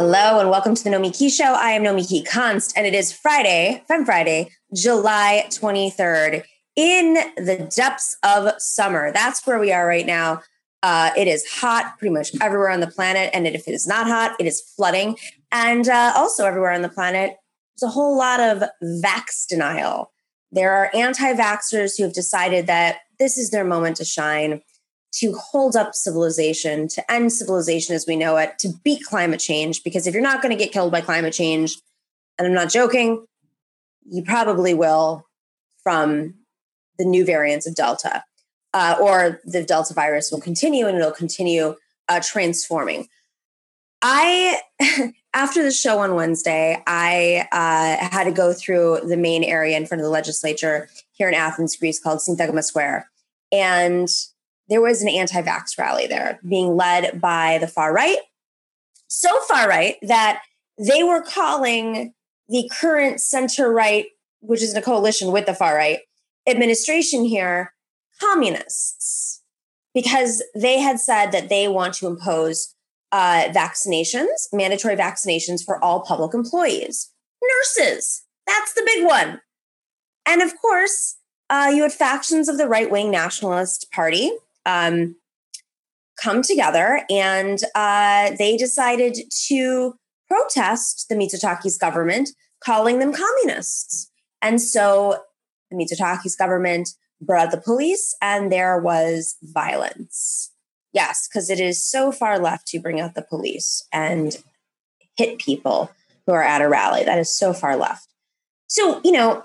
Hello and welcome to the Nomiki Show. I am Nomiki Konst, and it is Friday, Fem Friday, July 23rd, in the depths of summer. That's where we are right now. Uh, it is hot pretty much everywhere on the planet, and if it is not hot, it is flooding. And uh, also everywhere on the planet, there's a whole lot of vax denial. There are anti vaxxers who have decided that this is their moment to shine to hold up civilization, to end civilization as we know it, to beat climate change. Because if you're not going to get killed by climate change, and I'm not joking, you probably will from the new variants of Delta, uh, or the Delta virus will continue and it'll continue uh, transforming. I, after the show on Wednesday, I uh, had to go through the main area in front of the legislature here in Athens, Greece, called Syntagma Square. And there was an anti vax rally there being led by the far right. So far right that they were calling the current center right, which is in a coalition with the far right administration here, communists, because they had said that they want to impose uh, vaccinations, mandatory vaccinations for all public employees, nurses. That's the big one. And of course, uh, you had factions of the right wing nationalist party um, come together and uh, they decided to protest the Mitsotakis government, calling them communists. And so the Mitsotakis government brought the police and there was violence. Yes, because it is so far left to bring out the police and hit people who are at a rally. That is so far left. So, you know,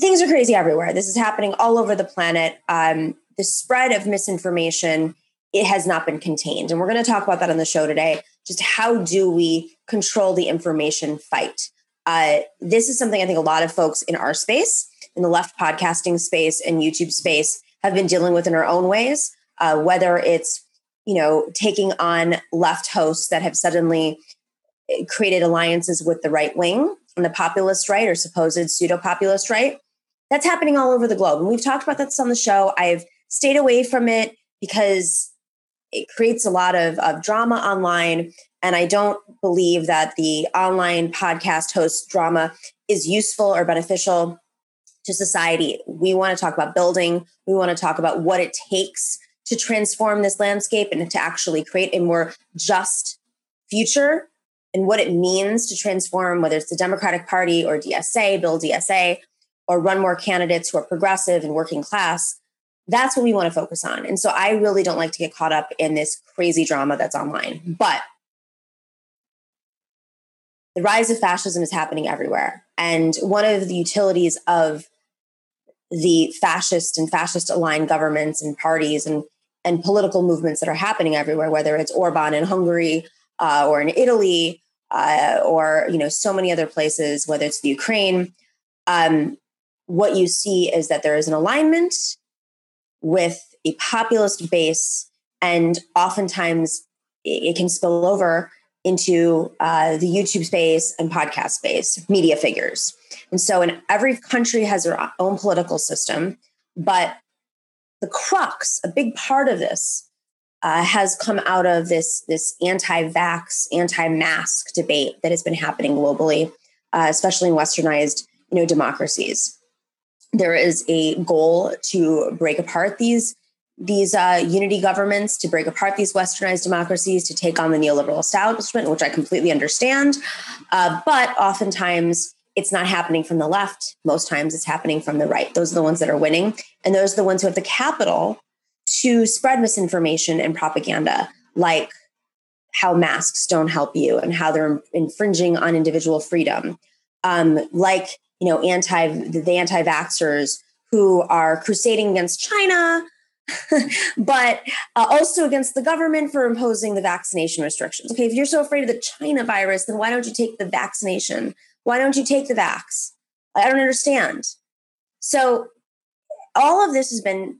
things are crazy everywhere. This is happening all over the planet. Um, the spread of misinformation it has not been contained. And we're going to talk about that on the show today. Just how do we control the information fight? Uh, this is something i think a lot of folks in our space in the left podcasting space and youtube space have been dealing with in our own ways. Uh, whether it's you know taking on left hosts that have suddenly eh, created alliances with the right wing and the populist right or supposed pseudo populist right that's happening all over the globe. And we've talked about this on the show. I've stayed away from it because it creates a lot of, of drama online. And I don't believe that the online podcast host drama is useful or beneficial to society. We want to talk about building, we want to talk about what it takes to transform this landscape and to actually create a more just future and what it means to transform, whether it's the Democratic Party or DSA, build DSA, or run more candidates who are progressive and working class that's what we want to focus on. And so I really don't like to get caught up in this crazy drama that's online. But the rise of fascism is happening everywhere. And one of the utilities of the fascist and fascist aligned governments and parties and, and political movements that are happening everywhere, whether it's Orban in Hungary uh, or in Italy uh, or you know so many other places, whether it's the Ukraine, um, what you see is that there is an alignment with a populist base, and oftentimes it can spill over into uh, the YouTube space and podcast space, media figures. And so, in every country has their own political system, but the crux, a big part of this, uh, has come out of this this anti-vax, anti-mask debate that has been happening globally, uh, especially in westernized, you know, democracies there is a goal to break apart these these uh, unity governments to break apart these westernized democracies to take on the neoliberal establishment which i completely understand. Uh, but oftentimes it's not happening from the left. Most times it's happening from the right. Those are the ones that are winning. And those are the ones who have the capital to spread misinformation and propaganda like how masks don't help you and how they're infringing on individual freedom. Um, like you know, anti the anti-vaxxers who are crusading against China but uh, also against the government for imposing the vaccination restrictions. Okay, if you're so afraid of the China virus, then why don't you take the vaccination? Why don't you take the vax? I don't understand. So, all of this has been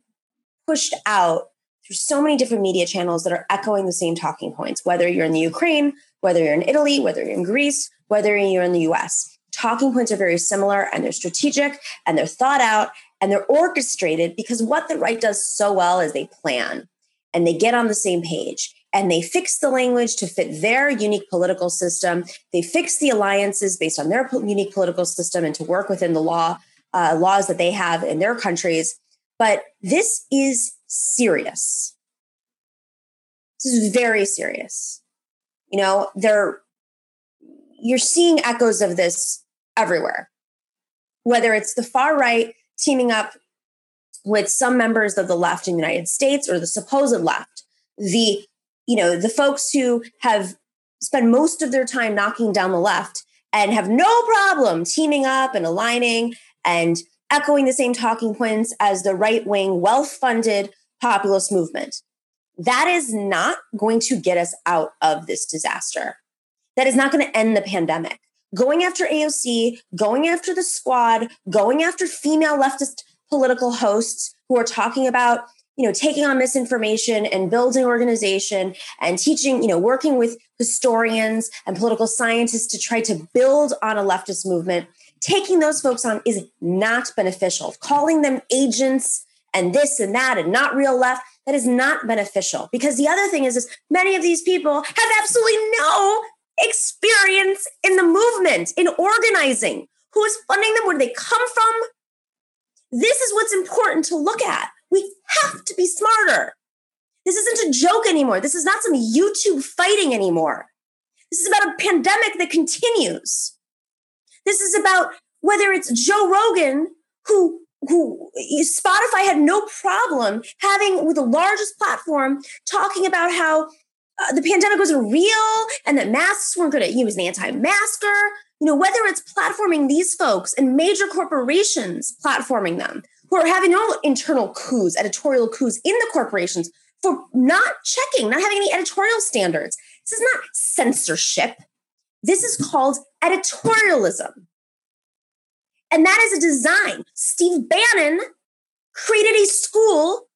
pushed out through so many different media channels that are echoing the same talking points, whether you're in the Ukraine, whether you're in Italy, whether you're in Greece, whether you're in the US. Talking points are very similar and they're strategic and they're thought out and they're orchestrated because what the right does so well is they plan and they get on the same page and they fix the language to fit their unique political system. They fix the alliances based on their unique political system and to work within the law uh, laws that they have in their countries. But this is serious. This is very serious. You know, they're you're seeing echoes of this everywhere. Whether it's the far right teaming up with some members of the left in the United States or the supposed left, the you know, the folks who have spent most of their time knocking down the left and have no problem teaming up and aligning and echoing the same talking points as the right wing, well funded populist movement. That is not going to get us out of this disaster. That is not going to end the pandemic. Going after AOC, going after the squad, going after female leftist political hosts who are talking about you know taking on misinformation and building organization and teaching you know working with historians and political scientists to try to build on a leftist movement taking those folks on is not beneficial calling them agents and this and that and not real left that is not beneficial because the other thing is, is many of these people have absolutely no experience in the movement in organizing who is funding them where do they come from this is what's important to look at we have to be smarter. This isn't a joke anymore. This is not some YouTube fighting anymore. This is about a pandemic that continues. This is about whether it's Joe Rogan, who who Spotify had no problem having with the largest platform talking about how uh, the pandemic wasn't real and that masks weren't going to. He was an anti-masker. You know, whether it's platforming these folks and major corporations platforming them, who are having own internal coups, editorial coups in the corporations for not checking, not having any editorial standards. This is not censorship. This is called editorialism. And that is a design. Steve Bannon created a school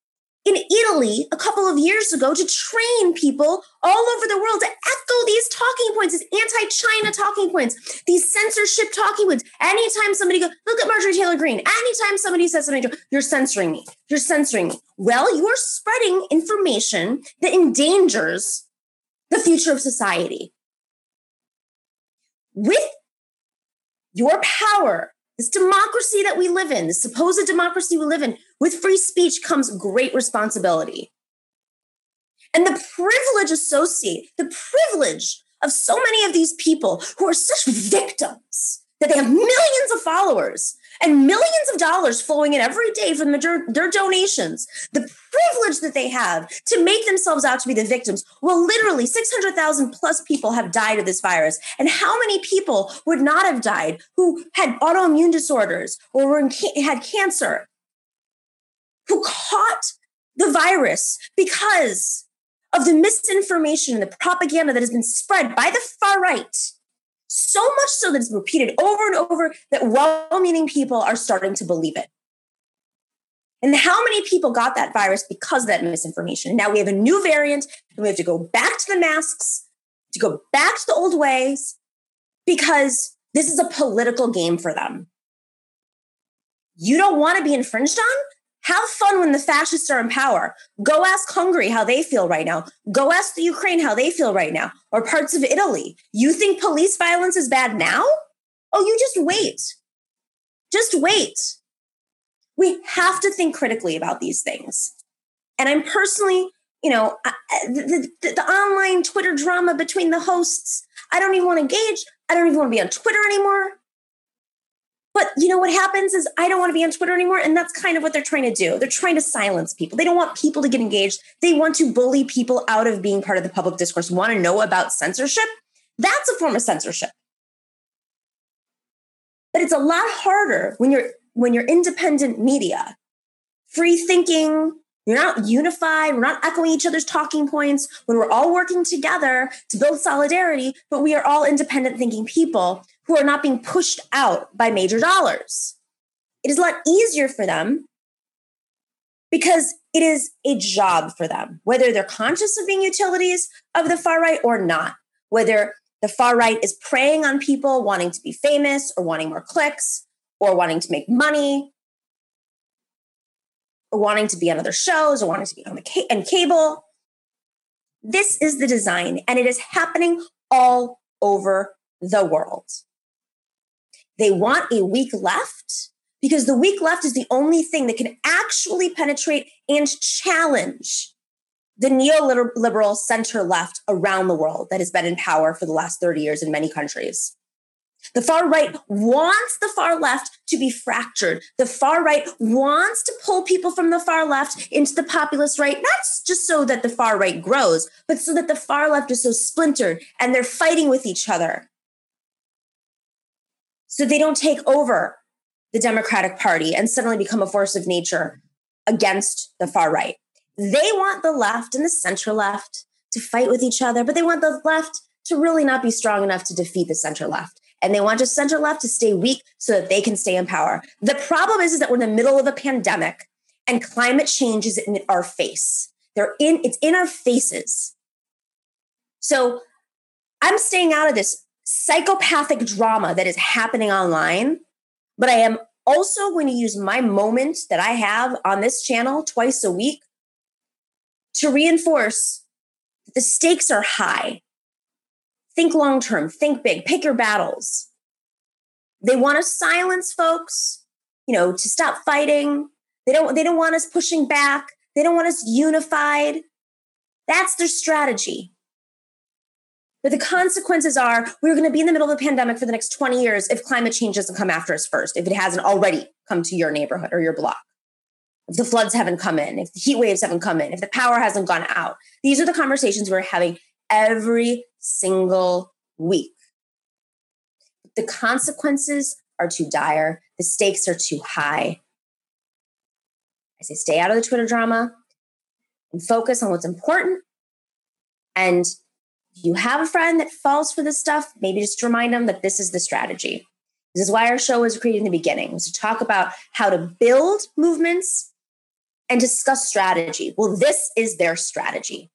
in Italy a couple of years ago to train people all over the world to echo these talking points, these anti-China talking points, these censorship talking points. Anytime somebody goes, look at Marjorie Taylor Greene. Anytime somebody says something, you're censoring me. You're censoring me. Well, you are spreading information that endangers the future of society. With your power this democracy that we live in, the supposed democracy we live in, with free speech comes great responsibility. And the privilege associated, the privilege of so many of these people who are such victims that they have millions of followers and millions of dollars flowing in every day from their, their donations, the privilege that they have to make themselves out to be the victims. Well, literally 600,000 plus people have died of this virus. And how many people would not have died who had autoimmune disorders or were in, had cancer, who caught the virus because of the misinformation and the propaganda that has been spread by the far right so much so that it's repeated over and over that well meaning people are starting to believe it. And how many people got that virus because of that misinformation? Now we have a new variant and we have to go back to the masks, to go back to the old ways, because this is a political game for them. You don't want to be infringed on? Have fun when the fascists are in power. Go ask Hungary how they feel right now. Go ask the Ukraine how they feel right now, or parts of Italy. You think police violence is bad now? Oh, you just wait. Just wait. We have to think critically about these things. And I'm personally, you know, the, the, the online Twitter drama between the hosts, I don't even want to engage. I don't even want to be on Twitter anymore. But you know what happens is I don't want to be on Twitter anymore. And that's kind of what they're trying to do. They're trying to silence people. They don't want people to get engaged. They want to bully people out of being part of the public discourse, want to know about censorship. That's a form of censorship. But it's a lot harder when you're when you're independent media, free thinking, you're not unified, we're not echoing each other's talking points, when we're all working together to build solidarity, but we are all independent thinking people who are not being pushed out by major dollars. It is a lot easier for them because it is a job for them, whether they're conscious of being utilities of the far right or not, whether the far right is preying on people wanting to be famous or wanting more clicks or wanting to make money or wanting to be on other shows or wanting to be on the ca- and cable. This is the design, and it is happening all over the world. They want a weak left because the weak left is the only thing that can actually penetrate and challenge the neoliberal center left around the world that has been in power for the last 30 years in many countries. The far right wants the far left to be fractured. The far right wants to pull people from the far left into the populist right, not just so that the far right grows, but so that the far left is so splintered and they're fighting with each other. So they don't take over the Democratic Party and suddenly become a force of nature against the far right. They want the left and the center left to fight with each other, but they want the left to really not be strong enough to defeat the center left and they want just center left to stay weak so that they can stay in power. The problem is, is that we're in the middle of a pandemic and climate change is in our face. They're in, it's in our faces. So I'm staying out of this psychopathic drama that is happening online, but I am also going to use my moment that I have on this channel twice a week to reinforce that the stakes are high Think long term, think big, pick your battles. They want to silence folks, you know, to stop fighting. They don't they don't want us pushing back. They don't want us unified. That's their strategy. But the consequences are we're going to be in the middle of a pandemic for the next 20 years if climate change doesn't come after us first, if it hasn't already come to your neighborhood or your block, if the floods haven't come in, if the heat waves haven't come in, if the power hasn't gone out. These are the conversations we're having every single week. The consequences are too dire, the stakes are too high. I say stay out of the Twitter drama and focus on what's important. And you have a friend that falls for this stuff, maybe just remind them that this is the strategy. This is why our show was created in the beginning, was to talk about how to build movements and discuss strategy. Well, this is their strategy.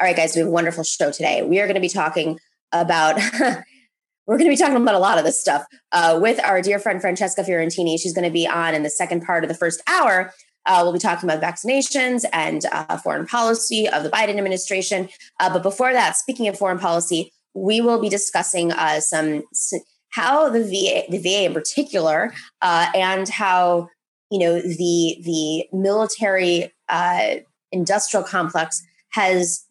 All right, guys, we have a wonderful show today. We are going to be talking about. we're going to be talking about a lot of this stuff uh, with our dear friend Francesca Fiorentini. She's going to be on in the second part of the first hour. Uh, we'll be talking about vaccinations and uh, foreign policy of the Biden administration. Uh, but before that, speaking of foreign policy, we will be discussing uh, some how the VA, the VA in particular, uh, and how you know the the military industrial complex has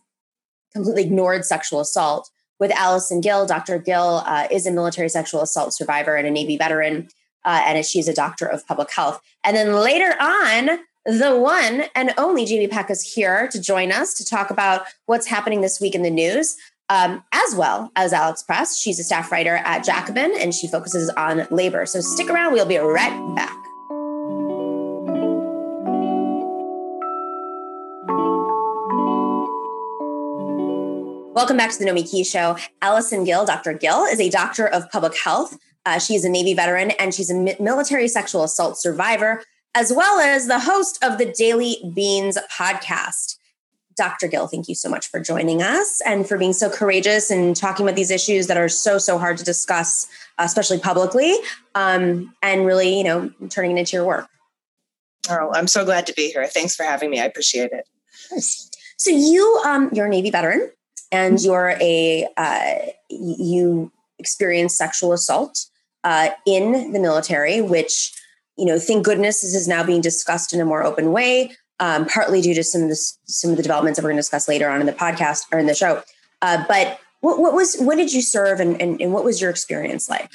completely ignored sexual assault. With Allison Gill, Dr. Gill uh, is a military sexual assault survivor and a Navy veteran, uh, and she's a doctor of public health. And then later on, the one and only Jamie Peck is here to join us to talk about what's happening this week in the news, um, as well as Alex Press. She's a staff writer at Jacobin, and she focuses on labor. So stick around; we'll be right back. Welcome back to the Nomiki Show. Allison Gill, Dr. Gill, is a doctor of public health. Uh, she's a Navy veteran and she's a mi- military sexual assault survivor, as well as the host of the Daily Beans podcast. Dr. Gill, thank you so much for joining us and for being so courageous and talking about these issues that are so, so hard to discuss, especially publicly, um, and really, you know, turning it into your work. Oh, I'm so glad to be here. Thanks for having me. I appreciate it. So you, um, you're a Navy veteran and you're a uh, you experience sexual assault uh, in the military, which you know, thank goodness this is now being discussed in a more open way. Um, partly due to some of the some of the developments that we're going to discuss later on in the podcast or in the show. Uh, but what, what, was when did you serve and, and, and what was your experience like?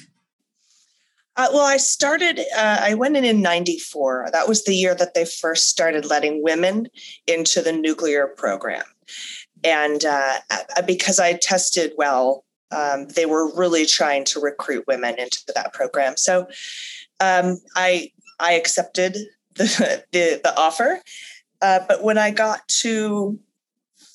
Uh, well, I started, uh, I went in in 94. That was the year that they first started letting women into the nuclear program and uh, because I tested well, um, they were really trying to recruit women into that program. So um, I I accepted the the, the offer. Uh, but when I got to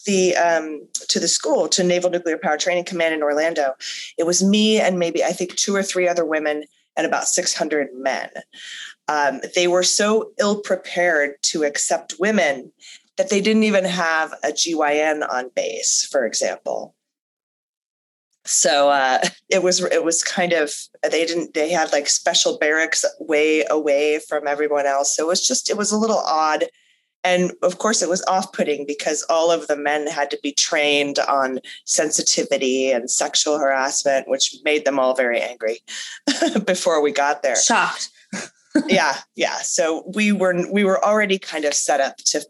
the um, to the school to Naval Nuclear Power Training Command in Orlando, it was me and maybe I think two or three other women and about 600 men. Um, they were so ill prepared to accept women that they didn't even have a GYN on base, for example. So uh, it was it was kind of they didn't they had like special barracks way away from everyone else. So it was just it was a little odd. And of course, it was off putting because all of the men had to be trained on sensitivity and sexual harassment, which made them all very angry before we got there. Shocked. yeah, yeah. So we were we were already kind of set up to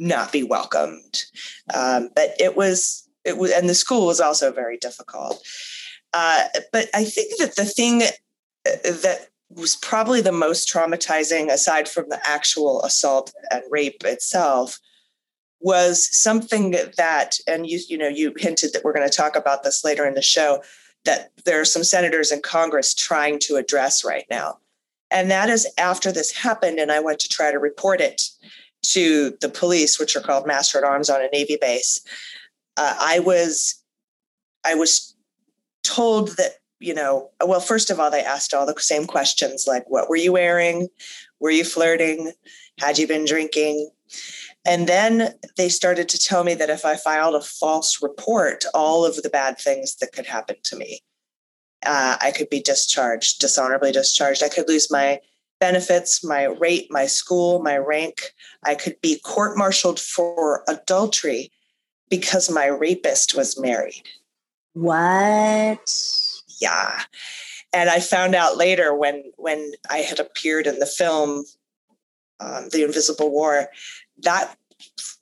not be welcomed. Um, but it was it was, and the school was also very difficult. Uh, but I think that the thing uh, that was probably the most traumatizing, aside from the actual assault and rape itself, was something that, and you you know you hinted that we're going to talk about this later in the show, that there are some senators in Congress trying to address right now. And that is after this happened, and I went to try to report it to the police, which are called Master at Arms on a Navy base. Uh, I was, I was told that you know, well, first of all, they asked all the same questions like, what were you wearing? Were you flirting? Had you been drinking? And then they started to tell me that if I filed a false report, all of the bad things that could happen to me, uh, I could be discharged, dishonorably discharged. I could lose my benefits, my rate, my school, my rank. I could be court martialed for adultery because my rapist was married. What? Yeah. And I found out later when when I had appeared in the film um, The Invisible War that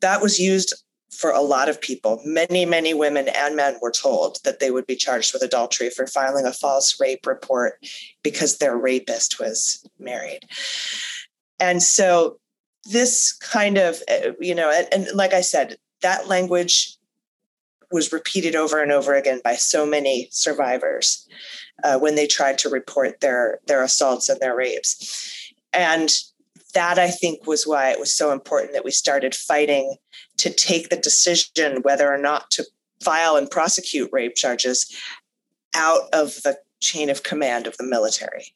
that was used for a lot of people. Many, many women and men were told that they would be charged with adultery for filing a false rape report because their rapist was married. And so, this kind of, uh, you know, and, and like I said, that language was repeated over and over again by so many survivors uh, when they tried to report their their assaults and their rapes. And that I think was why it was so important that we started fighting to take the decision whether or not to file and prosecute rape charges out of the chain of command of the military.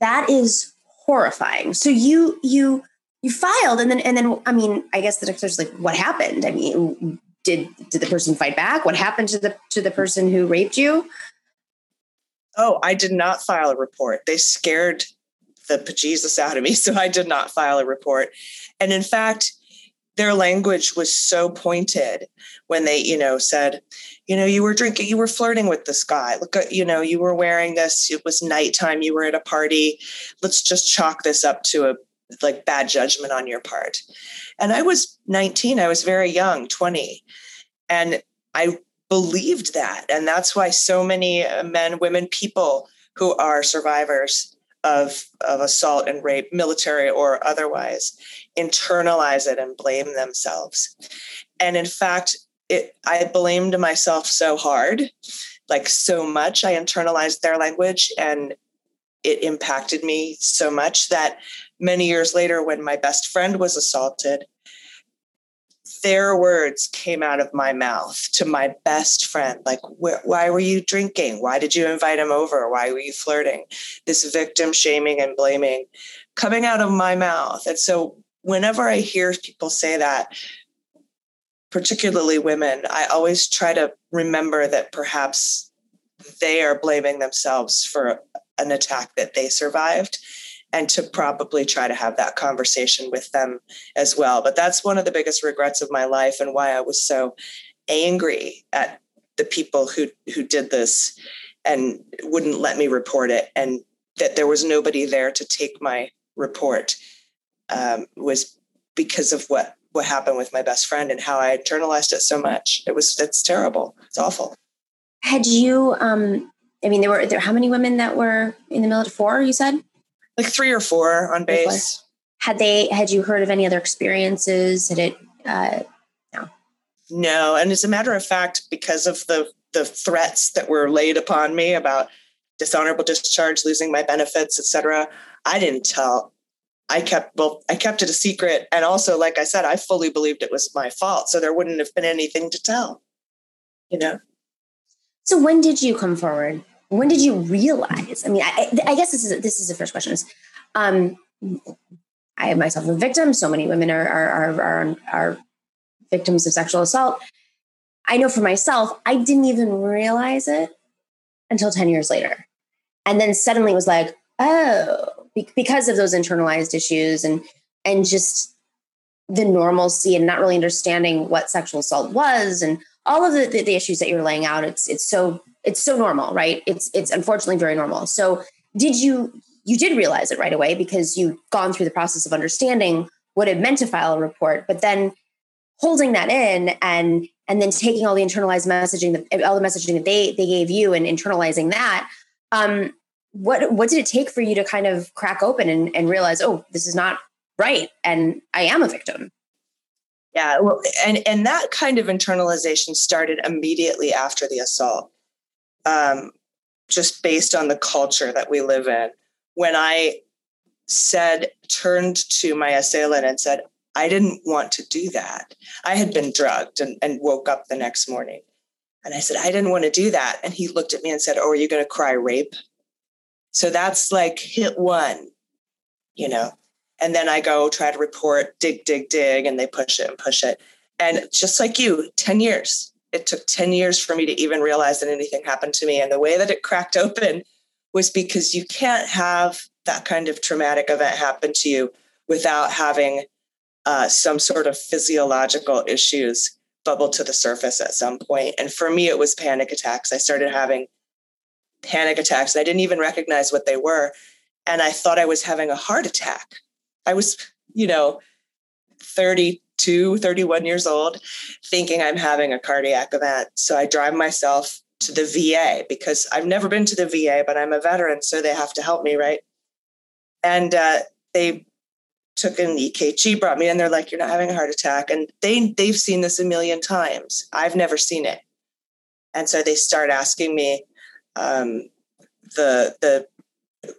That is horrifying. So you you you filed and then and then I mean I guess the doctor's like what happened? I mean did did the person fight back? What happened to the to the person who raped you? Oh, I did not file a report. They scared the bejesus out of me. So I did not file a report. And in fact, their language was so pointed when they, you know, said, you know, you were drinking, you were flirting with this guy. Look at, you know, you were wearing this, it was nighttime, you were at a party. Let's just chalk this up to a like bad judgment on your part. And I was 19, I was very young, 20. And I believed that. And that's why so many uh, men, women, people who are survivors of, of assault and rape, military or otherwise, internalize it and blame themselves. And in fact, it, I blamed myself so hard, like so much. I internalized their language and it impacted me so much that many years later, when my best friend was assaulted, their words came out of my mouth to my best friend like why were you drinking? Why did you invite him over? Why were you flirting? This victim shaming and blaming coming out of my mouth. And so whenever i hear people say that particularly women i always try to remember that perhaps they are blaming themselves for an attack that they survived and to probably try to have that conversation with them as well. But that's one of the biggest regrets of my life and why I was so angry at the people who who did this and wouldn't let me report it and that there was nobody there to take my report um, was because of what what happened with my best friend and how I internalized it so much. It was it's terrible. It's awful. Had you um I mean there were there how many women that were in the military? Four, you said? Like three or four on base. Had they had you heard of any other experiences? Had it uh no. No. And as a matter of fact, because of the the threats that were laid upon me about dishonorable discharge, losing my benefits, etc. I didn't tell. I kept well, I kept it a secret. And also, like I said, I fully believed it was my fault. So there wouldn't have been anything to tell. You know? So when did you come forward? When did you realize? I mean, I, I guess this is this is the first question. Is um, I am myself a victim. So many women are are are, are, victims of sexual assault. I know for myself, I didn't even realize it until 10 years later. And then suddenly it was like, oh, because of those internalized issues and and just the normalcy and not really understanding what sexual assault was and all of the, the, the issues that you're laying out, it's it's so it's so normal, right? It's it's unfortunately very normal. So did you you did realize it right away because you'd gone through the process of understanding what it meant to file a report, but then holding that in and and then taking all the internalized messaging, all the messaging that they they gave you, and internalizing that. Um, what what did it take for you to kind of crack open and, and realize, oh, this is not right, and I am a victim? Yeah, well, and and that kind of internalization started immediately after the assault, um, just based on the culture that we live in. When I said, turned to my assailant and said, I didn't want to do that. I had been drugged and, and woke up the next morning. And I said, I didn't want to do that. And he looked at me and said, Oh, are you going to cry rape? So that's like hit one, you know. And then I go try to report, dig, dig, dig, and they push it and push it. And just like you, 10 years. It took 10 years for me to even realize that anything happened to me. And the way that it cracked open was because you can't have that kind of traumatic event happen to you without having uh, some sort of physiological issues bubble to the surface at some point. And for me, it was panic attacks. I started having panic attacks. And I didn't even recognize what they were. And I thought I was having a heart attack. I was, you know, 32, 31 years old, thinking I'm having a cardiac event. So I drive myself to the VA because I've never been to the VA, but I'm a veteran, so they have to help me, right? And uh, they took an EKG, brought me in. They're like, "You're not having a heart attack," and they they've seen this a million times. I've never seen it, and so they start asking me um, the the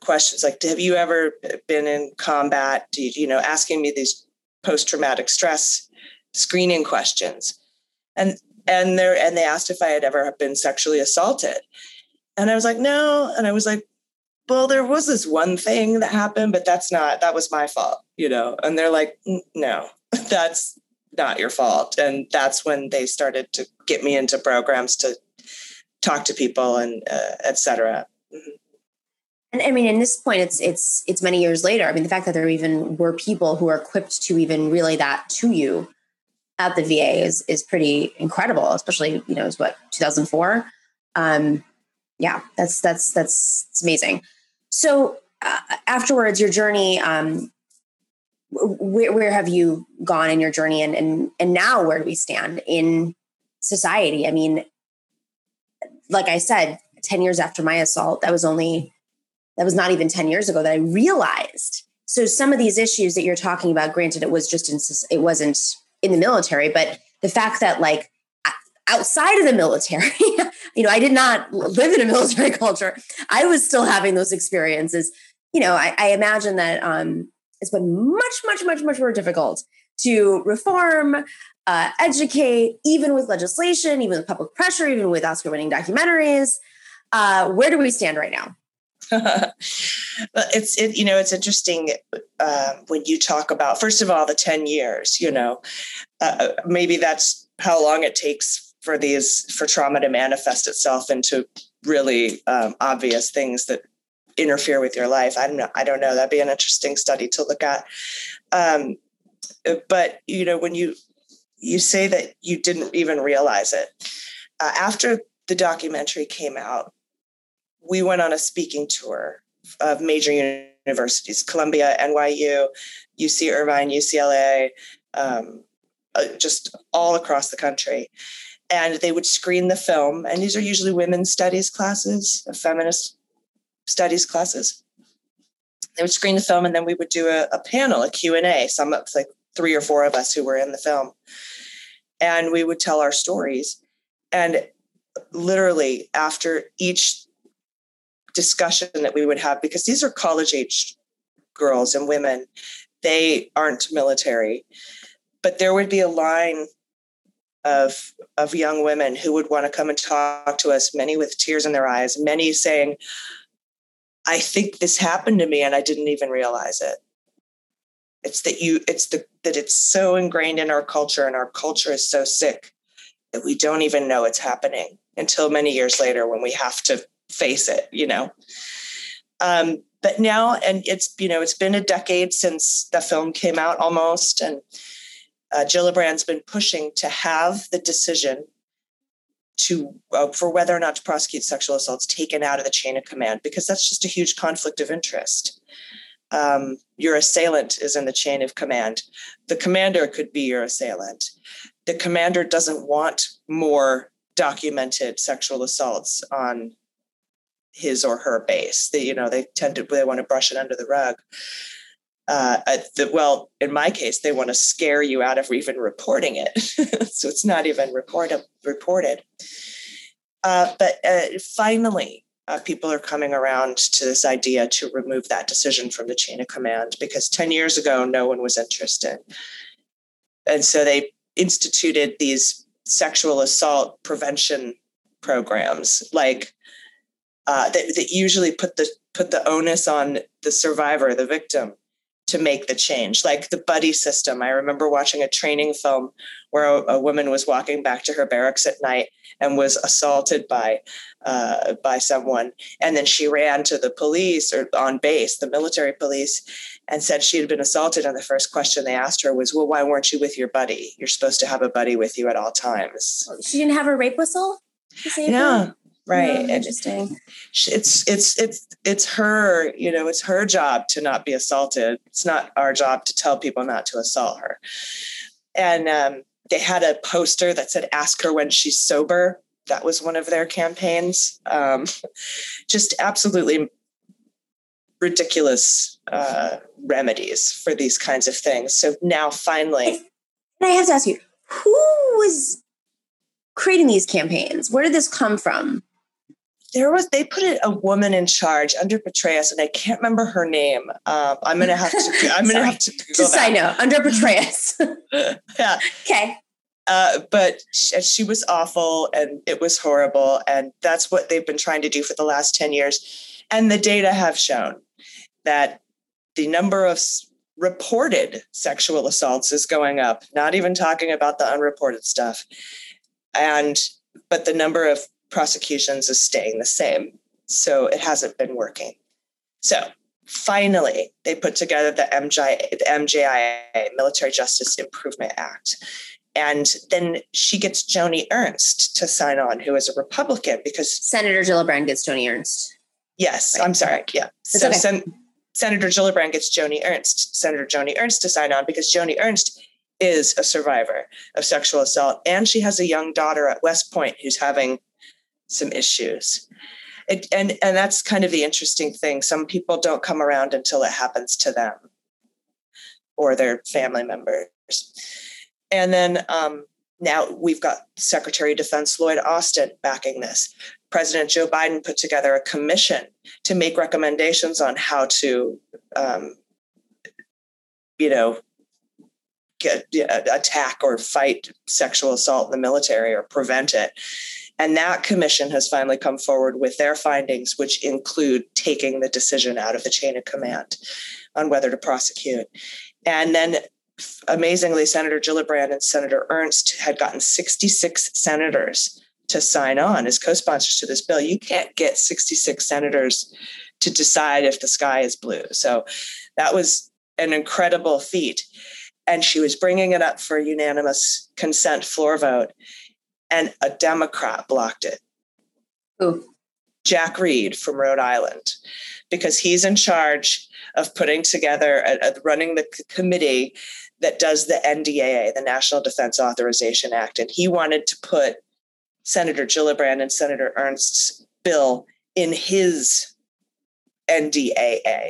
questions like, "Have you ever been in combat?" Do you, you know, asking me these post traumatic stress screening questions, and and they and they asked if I had ever been sexually assaulted, and I was like, "No," and I was like, well, there was this one thing that happened, but that's not, that was my fault, you know? And they're like, no, that's not your fault. And that's when they started to get me into programs to talk to people and uh, et cetera. Mm-hmm. And I mean, in this point, it's it's it's many years later. I mean, the fact that there even were people who are equipped to even relay that to you at the VA is is pretty incredible. Especially, you know, it's what 2004. Um, yeah, that's that's that's it's amazing. So uh, afterwards, your journey, um, where, where have you gone in your journey, and and and now where do we stand in society? I mean, like I said, ten years after my assault, that was only that was not even ten years ago that I realized. So some of these issues that you're talking about, granted, it was just in, it wasn't in the military, but the fact that like outside of the military, you know, I did not live in a military culture. I was still having those experiences. You know, I, I imagine that um, it's been much, much, much, much more difficult to reform, uh, educate, even with legislation, even with public pressure, even with Oscar winning documentaries. Uh, where do we stand right now? it's it, you know it's interesting uh, when you talk about first of all the 10 years you know uh, maybe that's how long it takes for these for trauma to manifest itself into really um, obvious things that interfere with your life. I don't know. I don't know. That'd be an interesting study to look at. Um, but you know, when you you say that you didn't even realize it uh, after the documentary came out, we went on a speaking tour of major universities: Columbia, NYU, UC Irvine, UCLA, um, uh, just all across the country. And they would screen the film and these are usually women's studies classes feminist studies classes. They would screen the film and then we would do a, a panel a q&a some of like three or four of us who were in the film. And we would tell our stories. And literally after each discussion that we would have because these are college age girls and women. They aren't military, but there would be a line of of young women who would want to come and talk to us, many with tears in their eyes, many saying, I think this happened to me and I didn't even realize it. It's that you it's the that it's so ingrained in our culture and our culture is so sick that we don't even know it's happening until many years later when we have to face it, you know. Um, but now, and it's you know, it's been a decade since the film came out almost, and uh, Gillibrand's been pushing to have the decision to uh, for whether or not to prosecute sexual assaults taken out of the chain of command because that's just a huge conflict of interest. Um, your assailant is in the chain of command. The commander could be your assailant. The commander doesn't want more documented sexual assaults on his or her base. They, you know, they tend to they want to brush it under the rug uh, the, well, in my case, they want to scare you out of even reporting it, so it's not even report, reported. Uh, but uh, finally, uh, people are coming around to this idea to remove that decision from the chain of command because 10 years ago, no one was interested. And so they instituted these sexual assault prevention programs like uh, that, that usually put the put the onus on the survivor, the victim, to make the change. Like the buddy system. I remember watching a training film where a, a woman was walking back to her barracks at night and was assaulted by uh, by someone. And then she ran to the police or on base the military police and said she had been assaulted. And the first question they asked her was well why weren't you with your buddy? You're supposed to have a buddy with you at all times. She didn't have a rape whistle? Yeah right interesting. It's it's it's it's her you know it's her job to not be assaulted. It's not our job to tell people not to assault her. And um, they had a poster that said ask her when she's sober. That was one of their campaigns. Um, just absolutely ridiculous uh, remedies for these kinds of things. So now finally and i have to ask you who was creating these campaigns? Where did this come from there was they put a woman in charge under Petraeus, and I can't remember her name. Um, I'm gonna have to. I'm gonna have to. Just I know under Petraeus. yeah. Okay. Uh, but she, she, was awful, and it was horrible, and that's what they've been trying to do for the last ten years. And the data have shown that the number of reported sexual assaults is going up. Not even talking about the unreported stuff, and but the number of prosecutions is staying the same. So it hasn't been working. So finally, they put together the, MJ, the MJIA, Military Justice Improvement Act. And then she gets Joni Ernst to sign on, who is a Republican, because Senator Gillibrand gets Joni Ernst. Yes, right. I'm sorry. Yeah. It's so okay. Sen- Senator Gillibrand gets Joni Ernst, Senator Joni Ernst to sign on because Joni Ernst is a survivor of sexual assault. And she has a young daughter at West Point who's having some issues. It, and and that's kind of the interesting thing. Some people don't come around until it happens to them or their family members. And then um, now we've got Secretary of Defense Lloyd Austin backing this. President Joe Biden put together a commission to make recommendations on how to, um, you know, get, attack or fight sexual assault in the military or prevent it. And that commission has finally come forward with their findings, which include taking the decision out of the chain of command on whether to prosecute. And then amazingly, Senator Gillibrand and Senator Ernst had gotten 66 senators to sign on as co sponsors to this bill. You can't get 66 senators to decide if the sky is blue. So that was an incredible feat. And she was bringing it up for a unanimous consent floor vote and a Democrat blocked it. Who? Jack Reed from Rhode Island, because he's in charge of putting together, uh, running the committee that does the NDAA, the National Defense Authorization Act. And he wanted to put Senator Gillibrand and Senator Ernst's bill in his NDAA.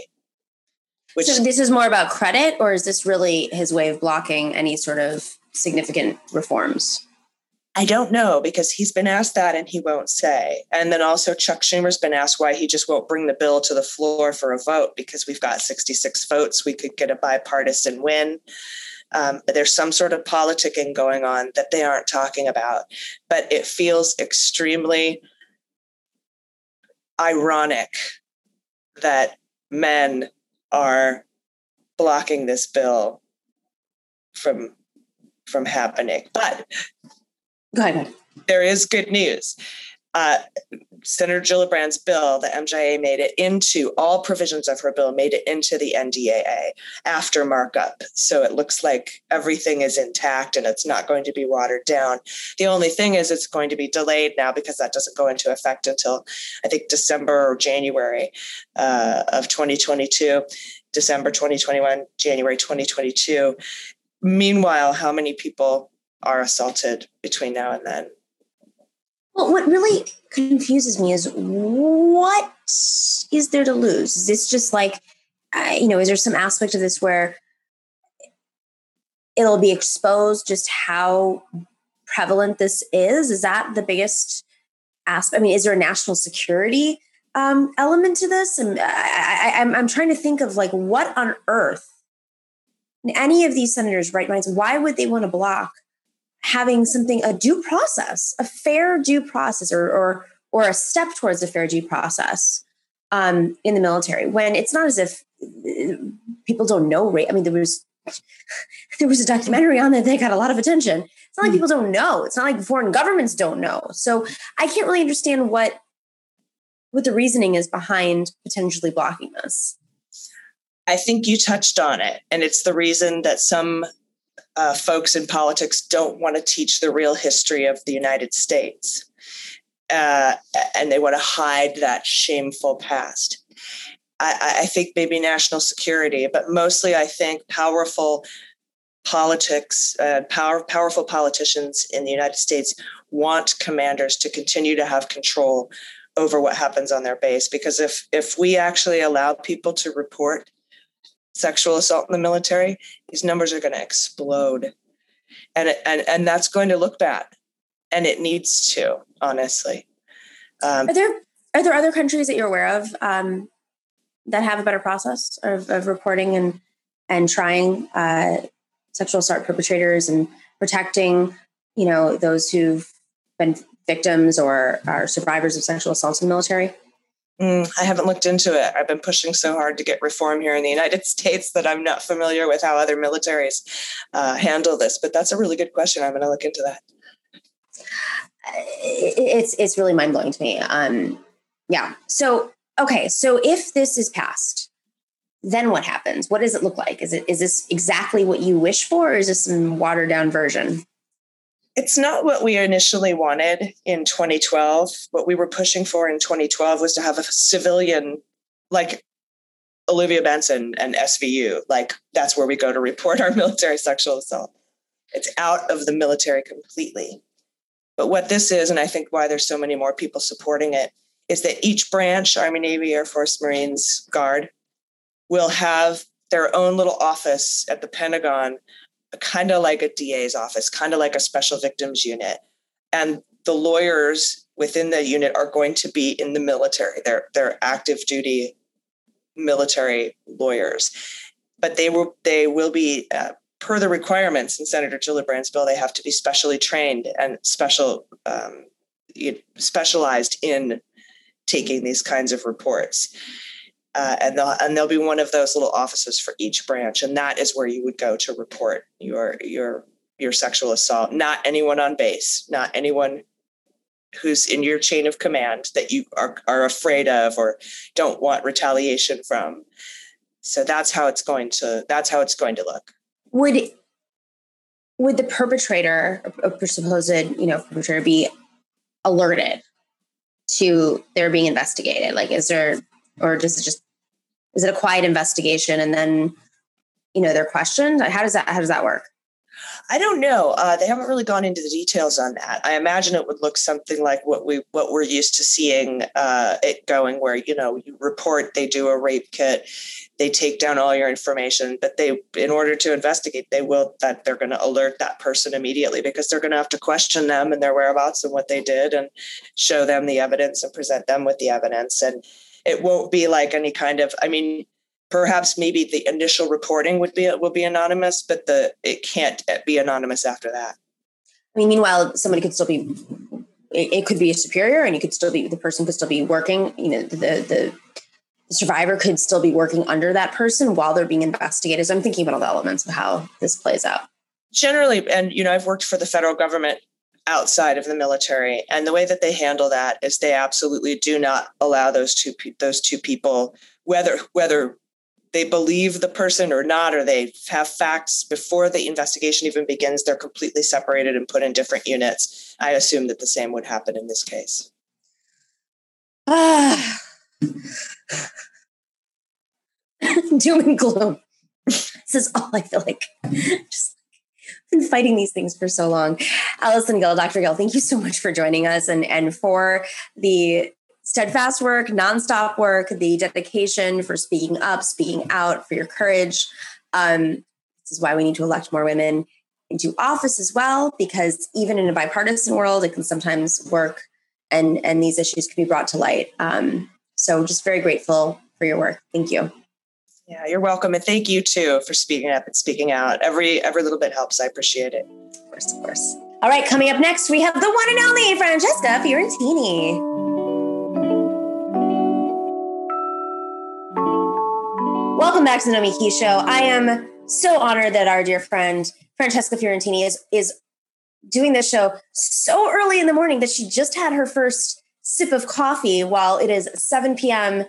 Which, so this is more about credit, or is this really his way of blocking any sort of significant reforms? I don't know because he's been asked that and he won't say. And then also Chuck Schumer's been asked why he just won't bring the bill to the floor for a vote because we've got 66 votes. We could get a bipartisan win. Um, there's some sort of politicking going on that they aren't talking about, but it feels extremely ironic that men are blocking this bill from from happening. But Go ahead. There is good news. Uh, Senator Gillibrand's bill, the MJA made it into all provisions of her bill, made it into the NDAA after markup. So it looks like everything is intact and it's not going to be watered down. The only thing is, it's going to be delayed now because that doesn't go into effect until I think December or January uh, of 2022, December 2021, January 2022. Meanwhile, how many people are assaulted between now and then. Well, what really confuses me is what is there to lose? Is this just like, uh, you know, is there some aspect of this where it'll be exposed just how prevalent this is? Is that the biggest aspect? I mean, is there a national security um, element to this? And I, I, I'm, I'm trying to think of like what on earth any of these senators right minds why would they want to block having something a due process, a fair due process, or or or a step towards a fair due process um, in the military. When it's not as if uh, people don't know rape. I mean, there was there was a documentary on that that got a lot of attention. It's not like hmm. people don't know. It's not like foreign governments don't know. So I can't really understand what what the reasoning is behind potentially blocking this. I think you touched on it, and it's the reason that some uh, folks in politics don't want to teach the real history of the United States. Uh, and they want to hide that shameful past. I, I, think maybe national security, but mostly I think powerful politics, uh, power, powerful politicians in the United States want commanders to continue to have control over what happens on their base. Because if if we actually allow people to report sexual assault in the military, these numbers are going to explode. And, and, and that's going to look bad. And it needs to, honestly. Um, are there are there other countries that you're aware of um, that have a better process of, of reporting and and trying uh, sexual assault perpetrators and protecting, you know, those who've been victims or are survivors of sexual assault in the military? Mm, I haven't looked into it. I've been pushing so hard to get reform here in the United States that I'm not familiar with how other militaries uh, handle this. But that's a really good question. I'm going to look into that. It's it's really mind blowing to me. Um, yeah. So okay. So if this is passed, then what happens? What does it look like? Is it is this exactly what you wish for, or is this some watered down version? It's not what we initially wanted in 2012. What we were pushing for in 2012 was to have a civilian like Olivia Benson and SVU. Like that's where we go to report our military sexual assault. It's out of the military completely. But what this is, and I think why there's so many more people supporting it, is that each branch, Army, Navy, Air Force, Marines, Guard, will have their own little office at the Pentagon kind of like a DA's office, kind of like a special victims unit. And the lawyers within the unit are going to be in the military. They're they're active duty military lawyers, but they will they will be uh, per the requirements in Senator Gillibrand's bill. They have to be specially trained and special um, specialized in taking these kinds of reports uh, and they'll and there'll be one of those little offices for each branch, and that is where you would go to report your your your sexual assault. Not anyone on base, not anyone who's in your chain of command that you are are afraid of or don't want retaliation from. So that's how it's going to that's how it's going to look. Would would the perpetrator or supposed you know perpetrator be alerted to their being investigated? Like, is there or does it just is it a quiet investigation and then you know they're questioned how does that how does that work I don't know. Uh, they haven't really gone into the details on that. I imagine it would look something like what we what we're used to seeing uh, it going, where you know you report, they do a rape kit, they take down all your information, but they, in order to investigate, they will that they're going to alert that person immediately because they're going to have to question them and their whereabouts and what they did, and show them the evidence and present them with the evidence, and it won't be like any kind of. I mean, perhaps maybe the initial reporting would be will be anonymous, but the it can't be anonymous after that. I mean, meanwhile, somebody could still be. It, it could be a superior, and you could still be the person could still be working. You know, the the the survivor could still be working under that person while they're being investigated. So I'm thinking about all the elements of how this plays out. Generally, and you know, I've worked for the federal government outside of the military, and the way that they handle that is they absolutely do not allow those two those two people, whether whether they believe the person or not, or they have facts before the investigation even begins, they're completely separated and put in different units. I assume that the same would happen in this case. Ah. Doom and gloom. this is all I feel like. Just been fighting these things for so long. Allison Gill, Dr. Gill, thank you so much for joining us and, and for the steadfast work, nonstop work, the dedication for speaking up, speaking out, for your courage. Um, this is why we need to elect more women into office as well, because even in a bipartisan world, it can sometimes work and, and these issues can be brought to light. Um, so just very grateful for your work. Thank you. Yeah, you're welcome. And thank you too for speaking up and speaking out. Every every little bit helps. I appreciate it. Of course, of course. All right, coming up next, we have the one and only Francesca Fiorentini. Welcome back to the Nomiki Show. I am so honored that our dear friend Francesca Fiorentini is is doing this show so early in the morning that she just had her first sip of coffee while it is 7 p.m.